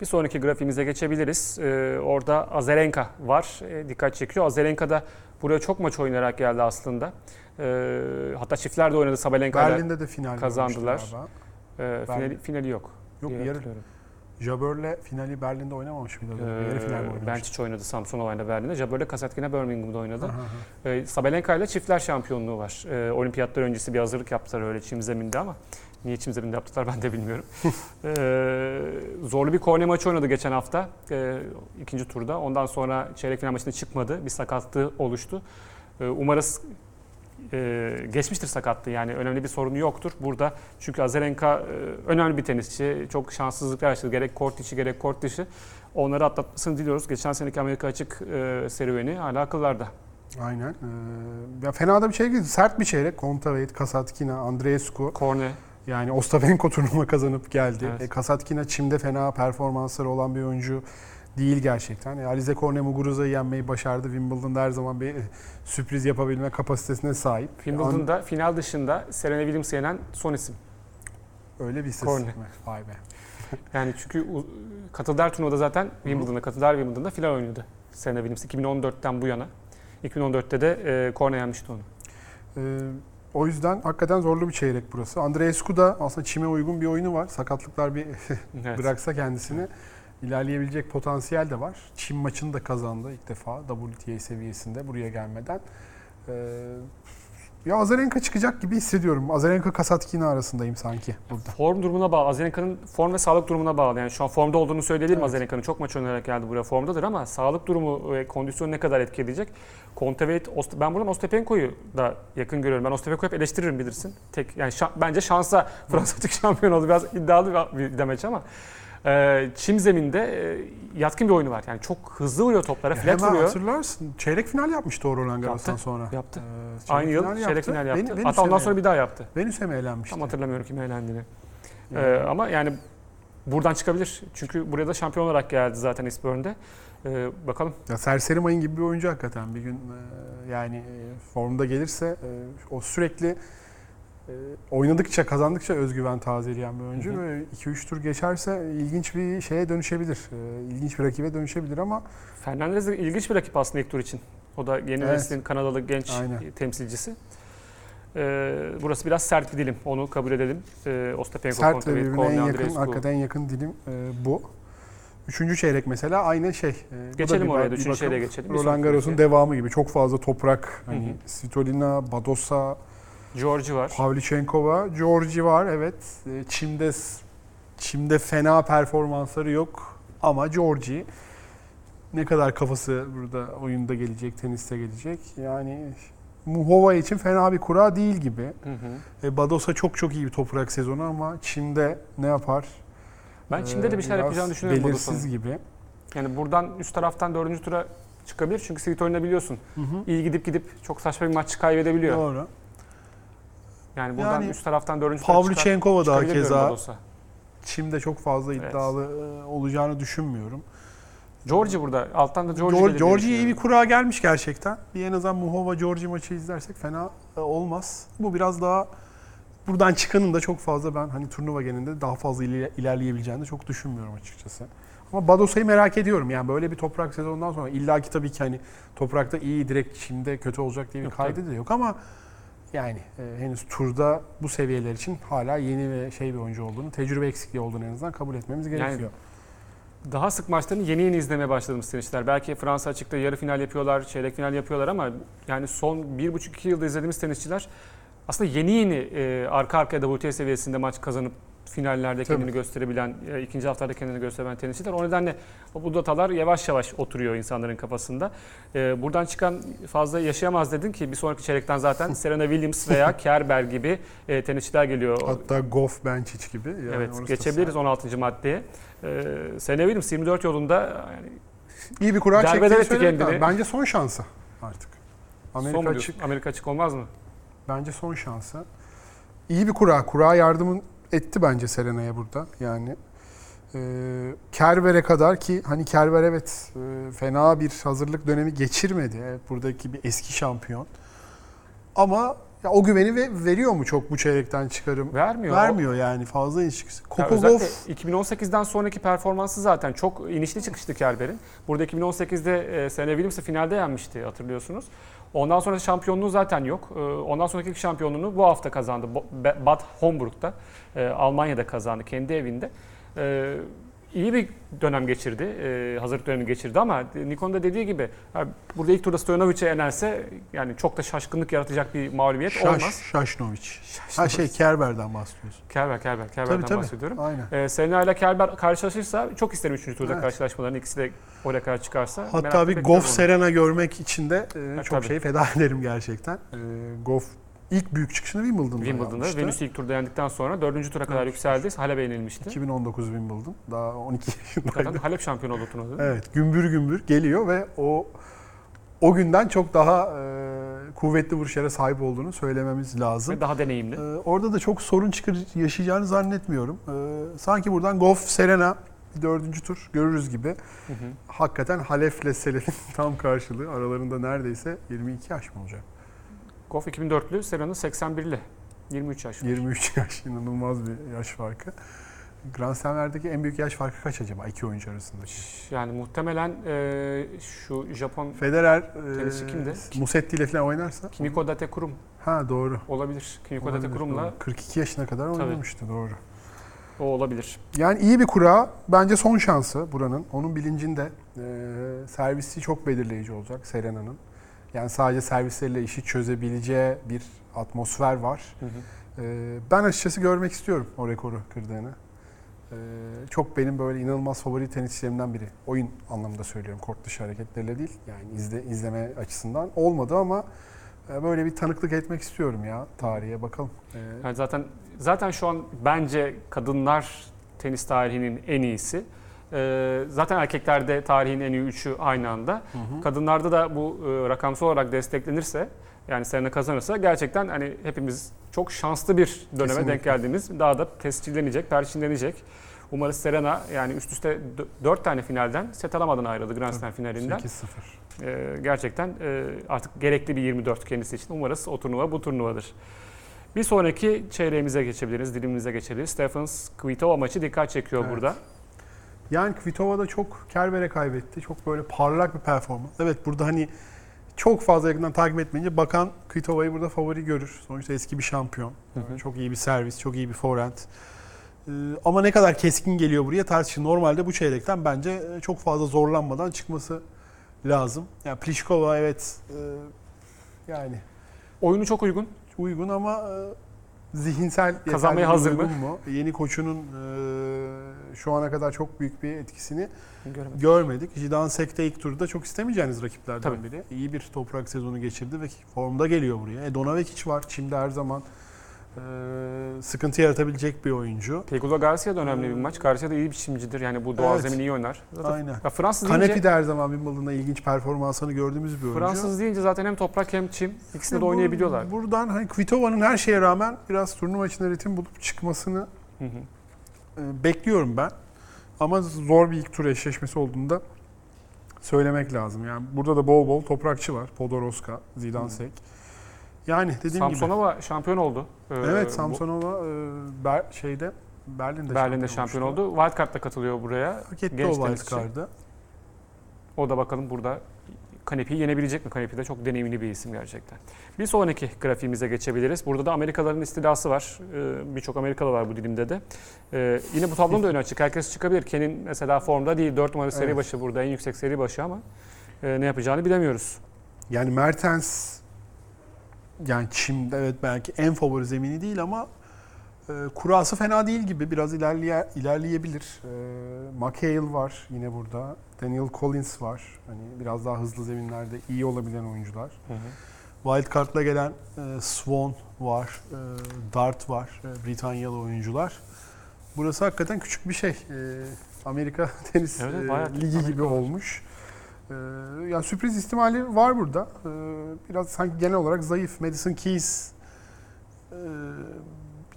Bir sonraki grafiğimize geçebiliriz. E, orada Azarenka var. E, dikkat çekiyor. Azarenka da buraya çok maç oynayarak geldi aslında. E, hatta çiftler de oynadı Sabalenka ile. Berlin'de de final kazandılar. E, finali, finali yok. Yok yarı. Jabör'le finali Berlin'de oynamamış mıydı? acaba? yarı final mi? Benčić oynadı Samsonova ile Berlin'de. Jabber'le Kasatkina Birmingham'da oynadı. Aha, aha. E, Sabalenka ile çiftler şampiyonluğu var. E, olimpiyatlar öncesi bir hazırlık yaptılar öyle çim zeminde ama niye çim zeminde yaptılar ben de bilmiyorum. (laughs) e, zorlu bir korne maçı oynadı geçen hafta e, ikinci turda. Ondan sonra çeyrek final maçında çıkmadı. Bir sakatlığı oluştu. E, umarız e, geçmiştir sakatlığı yani önemli bir sorunu yoktur burada. Çünkü Azarenka e, önemli bir tenisçi. Çok şanssızlıklar yaşadı. Gerek kort içi gerek kort dışı. Onları atlatmasını diliyoruz. Geçen seneki Amerika açık e, serüveni hala akıllarda. Aynen. Ee, ya fena da bir çeyrek değil. Sert bir çeyrek. Kontaveit, Kasatkina, Andreescu. Korne Yani Ostapenko turnuva kazanıp geldi. Evet. E, Kasatkina çimde fena performansları olan bir oyuncu değil gerçekten. E, Alize Korne Muguruza'yı yenmeyi başardı. Wimbledon'da her zaman bir e, sürpriz yapabilme kapasitesine sahip. Wimbledon'da final dışında Serena Williams'ı yenen son isim. Öyle bir istatistik mi? Vay be. (laughs) Yani çünkü her turnuvada zaten Wimbledon'da, her Wimbledon'da final oynuyordu. Serena Williams 2014'ten bu yana. 2014'te de e, Korne yenmişti onu. Ee, o yüzden hakikaten zorlu bir çeyrek burası. Andreescu da aslında çime uygun bir oyunu var. Sakatlıklar bir (laughs) Evet. bıraksa kendisini ilerleyebilecek potansiyel de var. Çin maçını da kazandı ilk defa WTA seviyesinde buraya gelmeden. Ee, ya Azarenka çıkacak gibi hissediyorum. Azarenka Kasatkina arasındayım sanki burada. Form durumuna bağlı. Azarenka'nın form ve sağlık durumuna bağlı. Yani şu an formda olduğunu söyleyelim Evet. Azarenka'nın. Çok maç oynayarak geldi buraya formdadır ama sağlık durumu ve kondisyonu ne kadar etki edecek? Kontaveit, Ost- ben buradan Ostapenko'yu da yakın görüyorum. Ben Ostapenko'yu hep eleştiririm bilirsin. Tek yani şa- bence şansa (laughs) Fransa açık şampiyon oldu. Biraz iddialı bir demeç ama e, çim zeminde e, yatkın bir oyunu var. Yani çok hızlı vuruyor toplara, flat Hemen vuruyor. hatırlarsın. Çeyrek final yapmıştı o Roland Garros'tan Yaptı, sonra. yaptı. Ee, çeyrek Aynı yıl çeyrek final yaptı. Ven- Hatta ondan Venüs'e sonra mi- bir daha yaptı. Venüs'e mi elenmişti? Tam hatırlamıyorum kim eğlendiğini. Ee, ama yani buradan çıkabilir. Çünkü buraya da şampiyon olarak geldi zaten Eastbourne'de. Ee, bakalım. Ya serseri mayın gibi bir oyuncu hakikaten bir gün e, yani e, formda gelirse e, o sürekli e, oynadıkça kazandıkça özgüven tazeleyen bir oyuncu Hı hı. ve 2-3 tur geçerse ilginç bir şeye dönüşebilir. E, ilginç bir rakibe dönüşebilir ama Fernandez de ilginç bir rakip aslında ilk tur için. O da yeni Evet. neslin Kanadalı genç Aynen. temsilcisi. Ee, burası biraz sert bir dilim. Onu kabul edelim. Ee, Ostapenko, sert ve birbirine en yakın, hakikaten en yakın dilim e, bu. Üçüncü çeyrek mesela aynı şey. E, bu da Geçelim bir- oraya da. Üçüncü çeyreğe geçelim. Roland Garros'un devamı gibi çok fazla toprak. Hani. Svitolina, Badosa, Georgi var. Pavlyuchenkova, Georgi var evet. E, Çim'de Çim'de fena performansları yok ama Georgi ne kadar kafası burada oyunda gelecek, teniste gelecek. Yani Muhova için fena bir kura değil gibi. Hı hı. E, Badosa çok çok iyi bir toprak sezonu ama Çim'de ne yapar? Ben Çin'de de bir şeyler Ee, yapacağını biraz düşünüyorum Belirsiz gibi. Yani buradan üst taraftan dördüncü tura çıkabilir. Çünkü Svitolina biliyorsun. İyi gidip gidip çok saçma bir maç kaybedebiliyor. Doğru. Yani buradan Yani üst taraftan dördüncü tura Pavlyuchenkova da çıkabilir keza. Çim'de çok fazla Evet. iddialı e, olacağını düşünmüyorum. Georgi burada. Alttan da Georgi George, gelir diye iyi bir düşünüyorum. kura gelmiş gerçekten. Bir en azından Muhova Georgie maçı izlersek fena e, olmaz. Bu biraz daha buradan çıkanın da çok fazla ben hani turnuva genelinde daha fazla iler- ilerleyebileceğini de çok düşünmüyorum açıkçası. Ama Badosa'yı merak ediyorum. Yani böyle bir toprak sezonundan sonra illaki tabii ki hani toprakta iyi direkt şimdi kötü olacak diye bir Yok, kaydı da yok ama yani e, henüz turda bu seviyeler için hala yeni ve şey bir oyuncu olduğunu, tecrübe eksikliği olduğunu en azından kabul etmemiz gerekiyor. Daha sık maçlarını yeni yeni izlemeye başladığımız tenisçiler. Belki Fransa açıkta yarı final yapıyorlar, çeyrek final yapıyorlar ama yani son bir buçuk iki yılda izlediğimiz tenisçiler aslında yeni yeni e, arka arkaya WTA seviyesinde maç kazanıp finallerde Tabii. kendini gösterebilen, e, ikinci haftalarda kendini gösteren tenisçiler. O nedenle bu datalar yavaş yavaş oturuyor insanların kafasında. E, buradan çıkan fazla yaşayamaz dedin ki bir sonraki çeyrekten zaten (laughs) Serena Williams veya Kerber gibi e, tenisçiler geliyor. Hatta Goff Benčić gibi. Yani evet geçebiliriz 16. maddeye. E, Serena Williams 24 yolunda yani İyi bir kura çektiğini lazım. Bence son şansı artık. son Amerika mu açık. Amerika açık olmaz mı? Bence son şansı. İyi bir kura. Kura yardımın etti bence Serena'ya burada. Yani e, Kerber'e kadar ki hani Kerber evet e, fena bir hazırlık dönemi geçirmedi. Evet, buradaki bir eski şampiyon. Ama ya o güveni ve veriyor mu çok bu çeyrekten çıkarım? Vermiyor. Vermiyor yani fazla ilişkisi. Ya Kokogov özellikle 2018'den sonraki performansı zaten çok inişli çıkıştı Kerber'in. Burada 2018'de e, Serena Williams'ı finalde yenmişti hatırlıyorsunuz. Ondan sonra şampiyonluğu zaten yok. E, Ondan sonraki şampiyonluğunu bu hafta kazandı. Bad Homburg'da, e, Almanya'da kazandı kendi evinde. E, iyi bir dönem geçirdi, e, hazırlık dönemi geçirdi ama Nikon'un da dediği gibi burada ilk turda Stojanovic'e yenerse yani çok da şaşkınlık yaratacak bir mağlubiyet Şaş, olmaz. Şaşnovic. Ha şey Kerber'den bahsediyorsun. Kerber, Kerber, Kerber'den Tabii tabii. bahsediyorum. Aynen. Ee, Serena ile Kerber karşılaşırsa çok isterim 3. turda Evet. karşılaşmalarını. İkisi de oraya kadar çıkarsa. Hatta bir Goff. Serena görmek için de e, çok tabii. şey feda (laughs) ederim gerçekten. E, Goff ilk büyük çıkışını Wimbledon'da Wimbledon'da yapmıştı. Venüs ilk turda yendikten sonra 4. tura kadar Evet. yükseldi. Halep'e yenilmişti. 2019 Wimbledon. Daha 12 Zaten yaşındaydı. Halep şampiyonu oldu turnuvada. Evet, gümbür gümbür geliyor ve o o günden çok daha e, kuvvetli vuruşlara sahip olduğunu söylememiz lazım. Ve daha deneyimli. E, orada da çok sorun çıkar yaşayacağını zannetmiyorum. E, sanki buradan Goff Serena bir dördüncü tur görürüz gibi. Hı hı. Hakikaten Halep'le Selen'in (laughs) tam karşılığı aralarında neredeyse 22 yaş mı olacak? Goff 2004'lü, Serena'nın 81'li. 23 yaş. 23 yaş inanılmaz bir yaş farkı. Grand Slam'lerdeki en büyük yaş farkı kaç acaba iki oyuncu arasındaki? Yani muhtemelen e, şu Japon Federer e, kimdi? Musetti ile falan oynarsa. Kimiko Date Kurum Ha doğru. olabilir. Kimiko Date Olabilir, Kurum'la doğru. 42 yaşına kadar oynamıştı doğru. o olabilir. Yani iyi bir kura. Bence son şansı buranın. Onun bilincinde e, servisi çok belirleyici olacak Serena'nın. Yani sadece servisleriyle işi çözebileceği bir atmosfer var. Hı hı. E, ben açıkçası görmek istiyorum o rekoru kırdığını. E, çok benim böyle inanılmaz favori tenisçilerimden biri. Oyun anlamında söylüyorum. Kort dışı hareketleriyle değil. Yani izle, izleme açısından olmadı ama e, böyle bir tanıklık etmek istiyorum ya tarihe bakalım. E, Yani zaten zaten şu an bence kadınlar tenis tarihinin en iyisi. Ee, zaten erkeklerde tarihin en iyi üçü aynı anda. Kadınlarda da bu e, rakamsal olarak desteklenirse yani Serena kazanırsa gerçekten hani hepimiz çok şanslı bir döneme Kesinlikle. denk geldiğimiz daha da tescillenecek, perçinlenecek. Umarız Serena yani üst üste 4 tane finalden set alamadan ayrıldı Grand Slam finalinden. 8-0. Ee, gerçekten e, artık gerekli bir 24 kendisi için. Umarız o turnuva bu turnuvadır. Bir sonraki çeyreğimize geçebiliriz, dilimimize geçebiliriz. Stephens Kvitova maçı dikkat çekiyor Evet. burada. Yani Kvitova da çok kerbere kaybetti. Çok böyle parlak bir performans. Evet burada hani çok fazla yakından takip etmeyince bakan Kvitova'yı burada favori görür. Sonuçta eski bir şampiyon. Hı hı. Çok iyi bir servis, çok iyi bir forehand. Ee, ama ne kadar keskin geliyor buraya tartışılır. Normalde bu çeyrekten bence e, çok fazla zorlanmadan çıkması lazım. Yani Pliskova evet e, yani Oyunu çok uygun. uygun ama e, zihinsel Kazanmaya hazır mı? mu? Yeni koçunun e, şu ana kadar çok büyük bir etkisini Göremedim. görmedik. Jidansek de ilk turda çok istemeyeceğiniz rakiplerden Tabii. biri. İyi bir toprak sezonu geçirdi ve formda geliyor buraya. E, Donavekic var. Çim'de her zaman e, sıkıntı yaratabilecek bir oyuncu. Pegula Garcia da önemli bir maç. Garcia da iyi bir biçimcidir. Yani bu doğal Evet. zemin iyi oynar. Zaten Aynen. ya Fransız Kanepi deyince, de her zaman Wimbledon'da ilginç performansını gördüğümüz bir oyuncu. Fransız deyince zaten hem toprak hem çim ikisinde de Bu- oynayabiliyorlar. Buradan hani Kvitova'nın her şeye rağmen biraz turnuva içinde ritim bulup çıkmasını Hı hı. e, bekliyorum ben. Ama zor bir ilk tur eşleşmesi olduğunda söylemek lazım. Yani burada da bol bol toprakçı var. Podoroska, Zidansek. Yani dediğim gibi. Samsonova şampiyon oldu. Ee, Evet Samsonova e, Ber- şeyde Berlin'de, Berlin'de şampiyon olmuştu. oldu. Wildcard'da katılıyor buraya. Hak etti Genç o wildcard'ı. O da bakalım burada Kanepi'yi yenebilecek mi? Kanepi de çok deneyimli bir isim gerçekten. Bir sonraki grafiğimize geçebiliriz. Burada da Amerikalıların istilası var. Ee, Birçok Amerikalı var bu dilimde de. Ee, yine bu tablonun da önü açık. Herkes çıkabilir. Ken'in mesela formda değil. 4 numara seri Evet. başı burada. En yüksek seri başı ama e, ne yapacağını bilemiyoruz. Yani Mertens yani Çim'de evet belki en favori zemini değil ama e, kurası fena değil gibi. Biraz ilerleye, ilerleyebilir. E, McHale var yine burada. Daniel Collins var. Hani biraz daha hızlı zeminlerde iyi olabilen oyuncular. Wildcard'la gelen e, Swan var. E, Dart var. E, Britanyalı oyuncular. Burası hakikaten küçük bir şey. E, Amerika (laughs) tenis Evet, e, ligi Amerika gibi var. olmuş. E, yani sürpriz ihtimali var burada. E, biraz sanki genel olarak zayıf. Madison Keys e,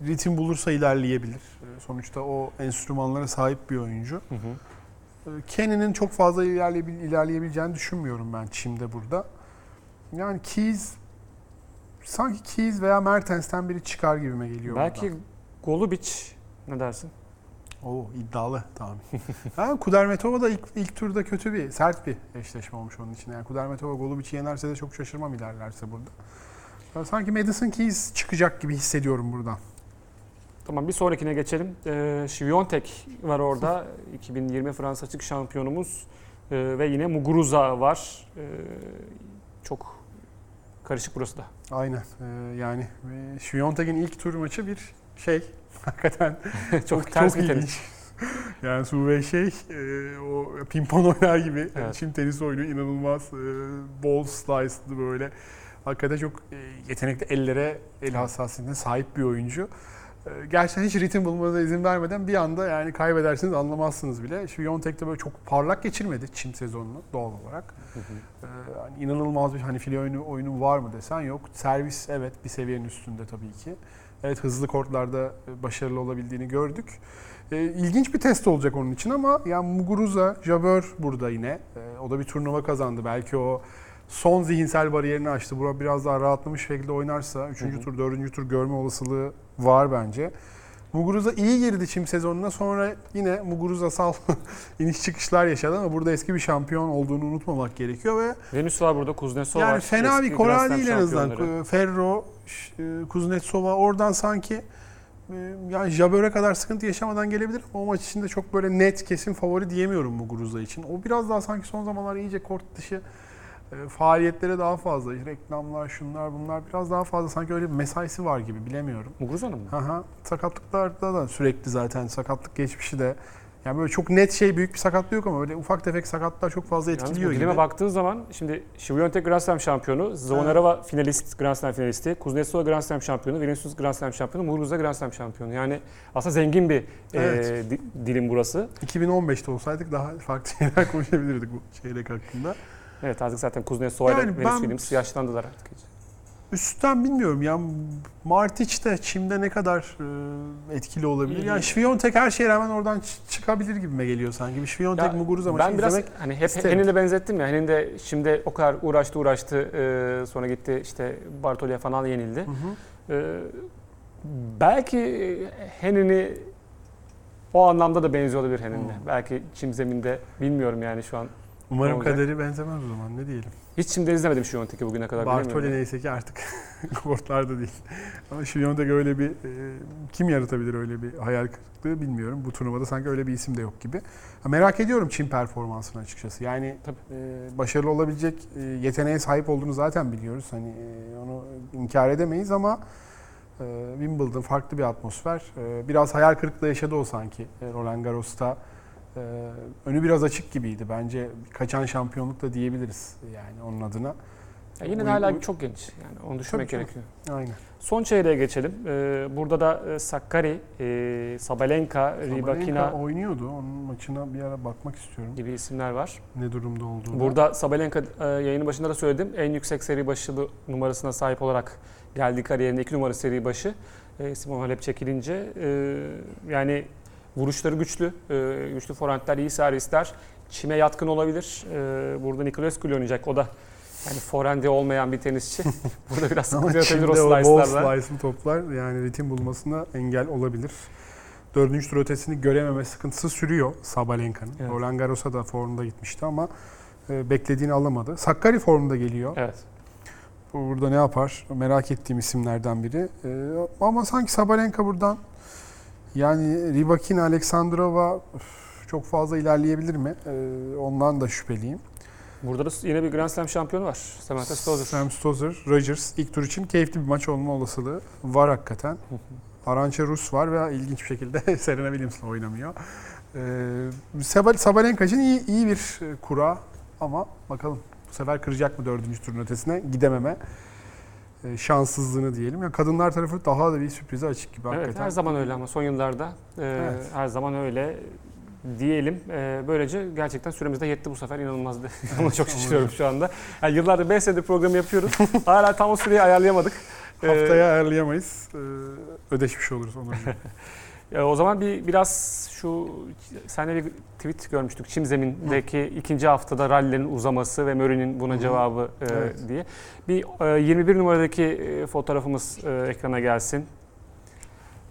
ritim bulursa ilerleyebilir. E, sonuçta o enstrümanlara sahip bir oyuncu. Hı hı. Kenny'nin çok fazla ilerleyebil- ilerleyebileceğini düşünmüyorum ben Çim'de burada. Yani Keys sanki Keys veya Mertens'ten biri çıkar gibime geliyor Belki. Golubic ne dersin? Oo iddialı tahmin. (laughs) ha, Kudermetova da ilk, ilk turda kötü bir, sert bir eşleşme olmuş onun için. Yani Kudermetova Golubic'i yenerse de çok şaşırmam ilerlerse burada. Ya sanki Madison Keys çıkacak gibi hissediyorum buradan. Tamam bir sonrakine geçelim. Ee, Şiviyontek var orada. (laughs) 2020 Fransa açık şampiyonumuz. Ee, ve yine Muguruza var. Ee, çok karışık burası da. Aynen. Ee, yani e, Świątek'in ilk tur maçı bir şey. (laughs) Hakikaten (laughs) çok, ters bir tenis. (laughs) Yani Suve şey e, o pimpon oynar gibi Evet. çim tenis oyunu inanılmaz e, ball slice'lı böyle. Hakikaten çok e, yetenekli ellere, el hassasiyetine sahip bir oyuncu. E, gerçekten hiç ritim bulmanıza izin vermeden bir anda yani kaybedersiniz anlamazsınız bile. Şu Yontek de böyle çok parlak geçirmedi çim sezonunu doğal olarak. Ee, hani inanılmaz bir hani file oyunu, oyunu var mı desen yok. Servis evet bir seviyenin üstünde tabii ki. Evet hızlı kortlarda e, başarılı olabildiğini gördük. Ee, ilginç bir test olacak onun için ama yani Muguruza, Jabeur burada yine. Ee, o da bir turnuva kazandı. Belki o son zihinsel bariyerini aştı. Bura biraz daha rahatlamış şekilde oynarsa 3. Hı hı. tur, 4. tur görme olasılığı var bence. Muguruza iyi girdi çim sezonuna sonra yine Muguruzasal (laughs) iniş çıkışlar yaşadı ama burada eski bir şampiyon olduğunu unutmamak gerekiyor ve Venüs var burada, Kuznetsov var. yani fena Eski bir Grand kora Slam değil en azından. şampiyonları. Ferro, e, Kuznetsova oradan sanki e, yani Jabber'e kadar sıkıntı yaşamadan gelebilir ama o maç içinde çok böyle net kesin favori diyemiyorum Muguruza için. O biraz daha sanki son zamanlar iyice kort dışı e, faaliyetlere daha fazla. Reklamlar, şunlar bunlar biraz daha fazla sanki öyle bir mesaisi var gibi bilemiyorum. Muguruza'nın mı? Aha, sakatlıklarda da sürekli zaten sakatlık geçmişi de yani böyle çok net şey büyük bir sakatlığı yok ama öyle ufak tefek sakatlar çok fazla Yalnız etkiliyor bu gibi. baktığın zaman şimdi Şiviyontek Grand Slam şampiyonu, Zvonareva finalist, Grand Slam finalisti, Kuznetsova Grand Slam şampiyonu, Vinicius Grand Slam şampiyonu, Muguruza Grand Slam şampiyonu. Yani aslında zengin bir Evet. e, di- dilim burası. 2015'te olsaydık daha farklı (laughs) şeyler konuşabilirdik bu çeyrek hakkında. Evet artık zaten Kuznetsova ile Yani Venüs ben- Williams yaşlandılar artık. Üstten bilmiyorum ya Martic de çimde ne kadar e, etkili olabilir. Yani Şviyontek her şeye rağmen oradan çıkabilir gibime geliyor sanki. Bir Şviyontek Muguruza maçı Ben biraz izlemek hani hep isterim. Hen'in de benzettim ya. Hen'in de şimdi o kadar uğraştı uğraştı e, sonra gitti işte Bartolya falan yenildi. Hı hı. E, belki Hen'ini o anlamda da benziyor olabilir Hen'inle. Belki çim zeminde bilmiyorum yani şu an. Umarım olacak? kaderi benzemez o zaman ne diyelim. Hiç çimde izlemedim şu Yontek'i bugüne kadar. Bartoli neyse ki artık (laughs) kortlarda değil. Ama Şviyontek öyle bir e, kim yaratabilir öyle bir hayal kırıklığı bilmiyorum. Bu turnuvada sanki öyle bir isim de yok gibi. Ha, merak ediyorum Çin performansını açıkçası. Yani Tabii. e, başarılı olabilecek e, yeteneğe sahip olduğunu zaten biliyoruz. Hani e, onu inkar edemeyiz ama e, Wimbledon farklı bir atmosfer. E, biraz hayal kırıklığı yaşadı o sanki e, Roland Garros'ta. E, önü biraz açık gibiydi. Bence kaçan şampiyonluk da diyebiliriz yani onun adına. Ya yine de hala çok genç. Yani onu düşünmek Tabii, gerekiyor. Aynen. Son çeyreğe geçelim. Ee, burada da e, Sakkari, e, Sabalenka, Sabalenka Rybakina oynuyordu. Onun maçına bir ara bakmak istiyorum. gibi isimler var. Ne durumda olduğunu. Burada Sabalenka e, yayının başında da söyledim. En yüksek seri başı numarasına sahip olarak geldi kariyerinde 2 numara seri başı. E, Simon Halep çekilince e, yani vuruşları güçlü. E, güçlü forentler, iyi servisler. Çime yatkın olabilir. E, burada Nicolescu ile oynayacak. O da yani forendi olmayan bir tenisçi. (laughs) burada biraz Ama sıkıntı yaratabilir o o bol slice'larla. slice'lı toplar yani ritim bulmasına engel olabilir. Dördüncü tur ötesini görememe sıkıntısı sürüyor Sabalenka'nın. Evet. Roland Garros'a da formda gitmişti ama e, beklediğini alamadı. Sakkari formda geliyor. Evet. Bu Burada ne yapar? Merak ettiğim isimlerden biri. E, ama sanki Sabalenka buradan yani Rybakina, Aleksandrova çok fazla ilerleyebilir mi? E, ondan da şüpheliyim. Burada da yine bir Grand Slam şampiyonu var. Samantha Stosur. Sam Stosur, Rogers ilk tur için keyifli bir maç olma olasılığı var hakikaten. Arança Rus var ve ilginç bir şekilde (laughs) Serena Williams'la oynamıyor. Ee, Sab- Sabalenka için iyi, iyi bir kura ama bakalım bu sefer kıracak mı dördüncü turun ötesine gidememe şanssızlığını diyelim. Ya kadınlar tarafı daha da bir sürprize açık gibi Evet hakikaten. her zaman öyle ama son yıllarda e, Evet. her zaman öyle diyelim. E, böylece gerçekten süremiz de yetti bu sefer inanılmazdı. (laughs) Ama çok şaşırıyorum şu anda. Yani yıllardır 5 senedir programı yapıyoruz. (laughs) Hala tam o süreyi ayarlayamadık. E, Haftaya ayarlayamayız. Ee, ödeşmiş oluruz onu. (laughs) e, o zaman bir biraz şu senle bir tweet görmüştük. Çim zemindeki ikinci haftada rallilerin uzaması ve Murray'nin buna Hı. cevabı e, Evet. diye. Bir e, 21 numaradaki e, fotoğrafımız e, ekrana gelsin.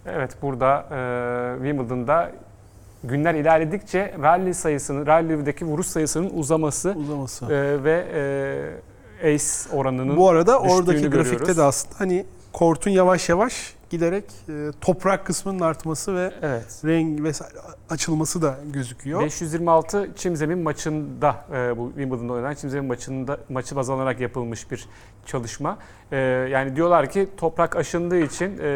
Evet burada e, Wimbledon'da günler ilerledikçe rally sayısının, rally'deki vuruş sayısının uzaması Uzaması. e, ve e, ace oranının Bu arada oradaki görüyoruz. grafikte de aslında hani kortun yavaş yavaş giderek e, toprak kısmının artması ve evet renk vesaire açılması da gözüküyor. 526 çim zemin maçında e, bu Wimbledon'da oynanan çim zemin maçında maçı baz alınarak yapılmış bir çalışma. E, yani diyorlar ki toprak aşındığı için e,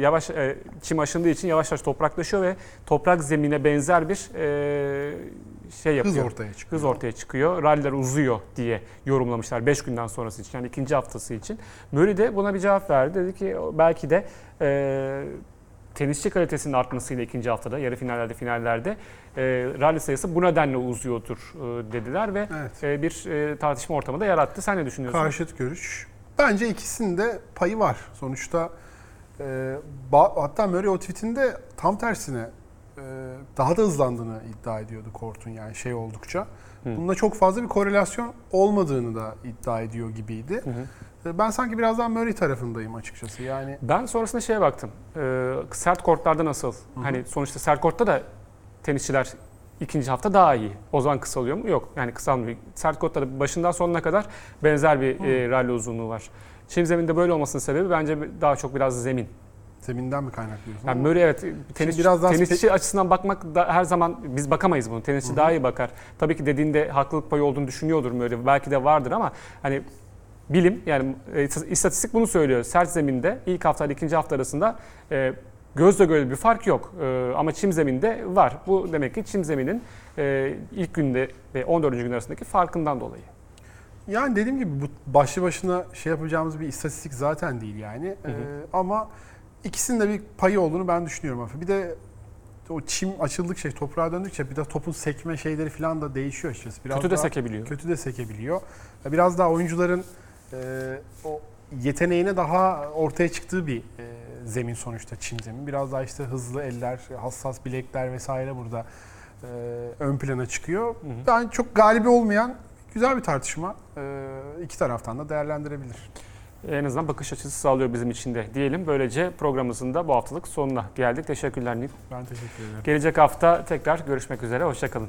yavaş e, çim aşındığı için yavaş yavaş topraklaşıyor ve toprak zemine benzer bir e, şey Hız yapıyor. ortaya çıkıyor. Hız ortaya çıkıyor. Ralliler uzuyor diye yorumlamışlar 5 günden sonrası için yani ikinci haftası için. Murray de buna bir cevap verdi. Dedi ki belki de e, tenisçi kalitesinin artmasıyla ikinci haftada yarı finallerde finallerde e, rally sayısı bu nedenle uzuyordur e, dediler ve Evet. e, bir e, tartışma ortamı da yarattı. Sen ne düşünüyorsun? Karşıt görüş. Bence ikisinin de payı var. Sonuçta e, hatta Murray o tweetinde tam tersine daha da hızlandığını iddia ediyordu kortun yani şey oldukça. Hı. Bunda çok fazla bir korelasyon olmadığını da iddia ediyor gibiydi. Hı hı. E, Ben sanki biraz daha Murray tarafındayım açıkçası. Yani Ben sonrasında şeye baktım. Ee, sert kortlarda nasıl? Hani sonuçta sert kortta da tenisçiler ikinci hafta daha iyi. O zaman kısalıyor mu? Yok. Yani kısalmıyor. Sert kortta da başından sonuna kadar benzer bir e, rally uzunluğu var. Çim zeminde böyle olmasının sebebi bence daha çok biraz zemin. Zeminden mi kaynaklıyorsun? Yani Murray evet tenis, biraz daha tenisçi açısından bakmak da her zaman biz bakamayız bunu. Tenisçi daha iyi bakar. Tabii ki dediğinde haklılık payı olduğunu düşünüyordur Murray. Belki de vardır ama hani bilim yani e, istatistik bunu söylüyor. Sert zeminde ilk hafta ile ikinci hafta arasında e, gözle görülür bir fark yok. E, ama çim zeminde var. Bu demek ki çim zeminin e, ilk günde ve 14. gün arasındaki farkından dolayı. Yani dediğim gibi bu başlı başına şey yapacağımız bir istatistik zaten değil yani. Hı hı. Ee, ama ikisinin de bir payı olduğunu ben düşünüyorum. Bir de o çim açıldıkça, toprağa döndükçe bir de topun sekme şeyleri falan da değişiyor açıkçası. Biraz Kötü de sekebiliyor. kötü de sekebiliyor. Biraz daha oyuncuların e, o yeteneğine daha ortaya çıktığı bir e, zemin sonuçta Çin zemin. Biraz daha işte hızlı eller, hassas bilekler vesaire burada e, ön plana çıkıyor. Hı hı. Yani çok galibi olmayan güzel bir tartışma. E, iki taraftan da değerlendirebilir. En azından bakış açısı sağlıyor bizim için de diyelim. Böylece programımızın da bu haftalık sonuna geldik. Teşekkürler Nil. Ben teşekkür ederim. Gelecek hafta tekrar görüşmek üzere. Hoşçakalın.